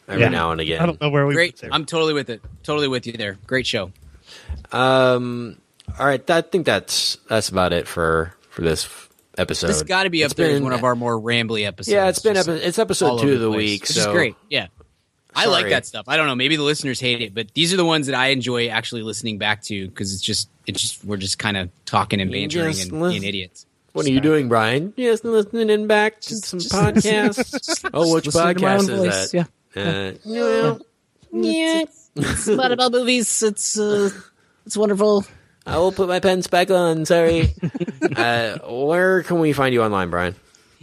every Yeah. now and again. I don't know where we Great. I'm totally with it. Totally with you there. Great show. Um. All right. I think that's that's about it for for this episode. This has got to be up It's there as one of our more rambly episodes. Yeah, it's been epi- it's episode two of the place, week. Which so is great. Yeah. I like that stuff. I don't know. Maybe the listeners hate it, but these are the ones that I enjoy actually listening back to because it's just, it's just, we're just kind of talking and bantering and listen- being idiots. What are you doing, Brian? Just listening back to some podcasts. oh, which listen to my own podcast is voice, that? Uh, yeah. Yeah, it's not about movies. It's uh, it's wonderful. I will put my pants back on. Sorry. uh, where can we find you online, Brian?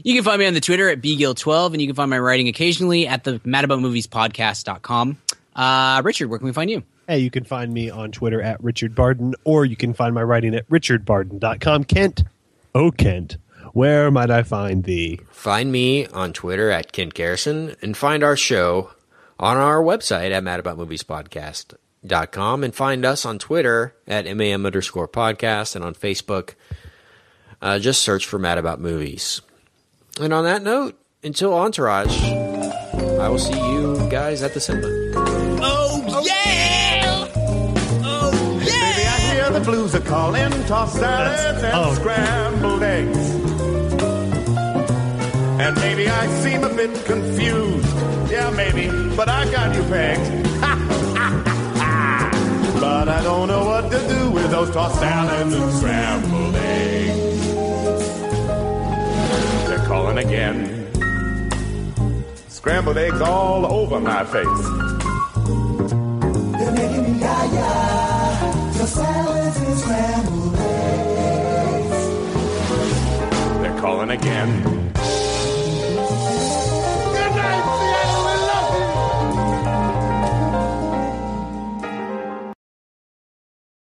You can find me on the Twitter at bgill12, and you can find my writing occasionally at the madaboutmoviespodcast.com. Uh, Richard, where can we find you? Hey, you can find me on Twitter at Richard Barden, or you can find my writing at richardbarden.com. Kent, oh Kent, where might I find thee? Find me on Twitter at Kent Garrison and find our show on our website at madaboutmoviespodcast.com and find us on Twitter at MAM underscore podcast and on Facebook. Uh, just search for Mad About Movies. And on that note, until Entourage, I will see you guys at the cinema. Oh, yeah! Oh, yeah! Baby, I hear the blues are calling, tossed salads and oh. scrambled eggs. And maybe I seem a bit confused. Yeah, maybe, but I got you pegged. but I don't know what to do with those tossed salads and scrambled eggs. They're again. Scrambled eggs all over my face. They're making me yah-yah. So salads and scrambled eggs. They're calling again.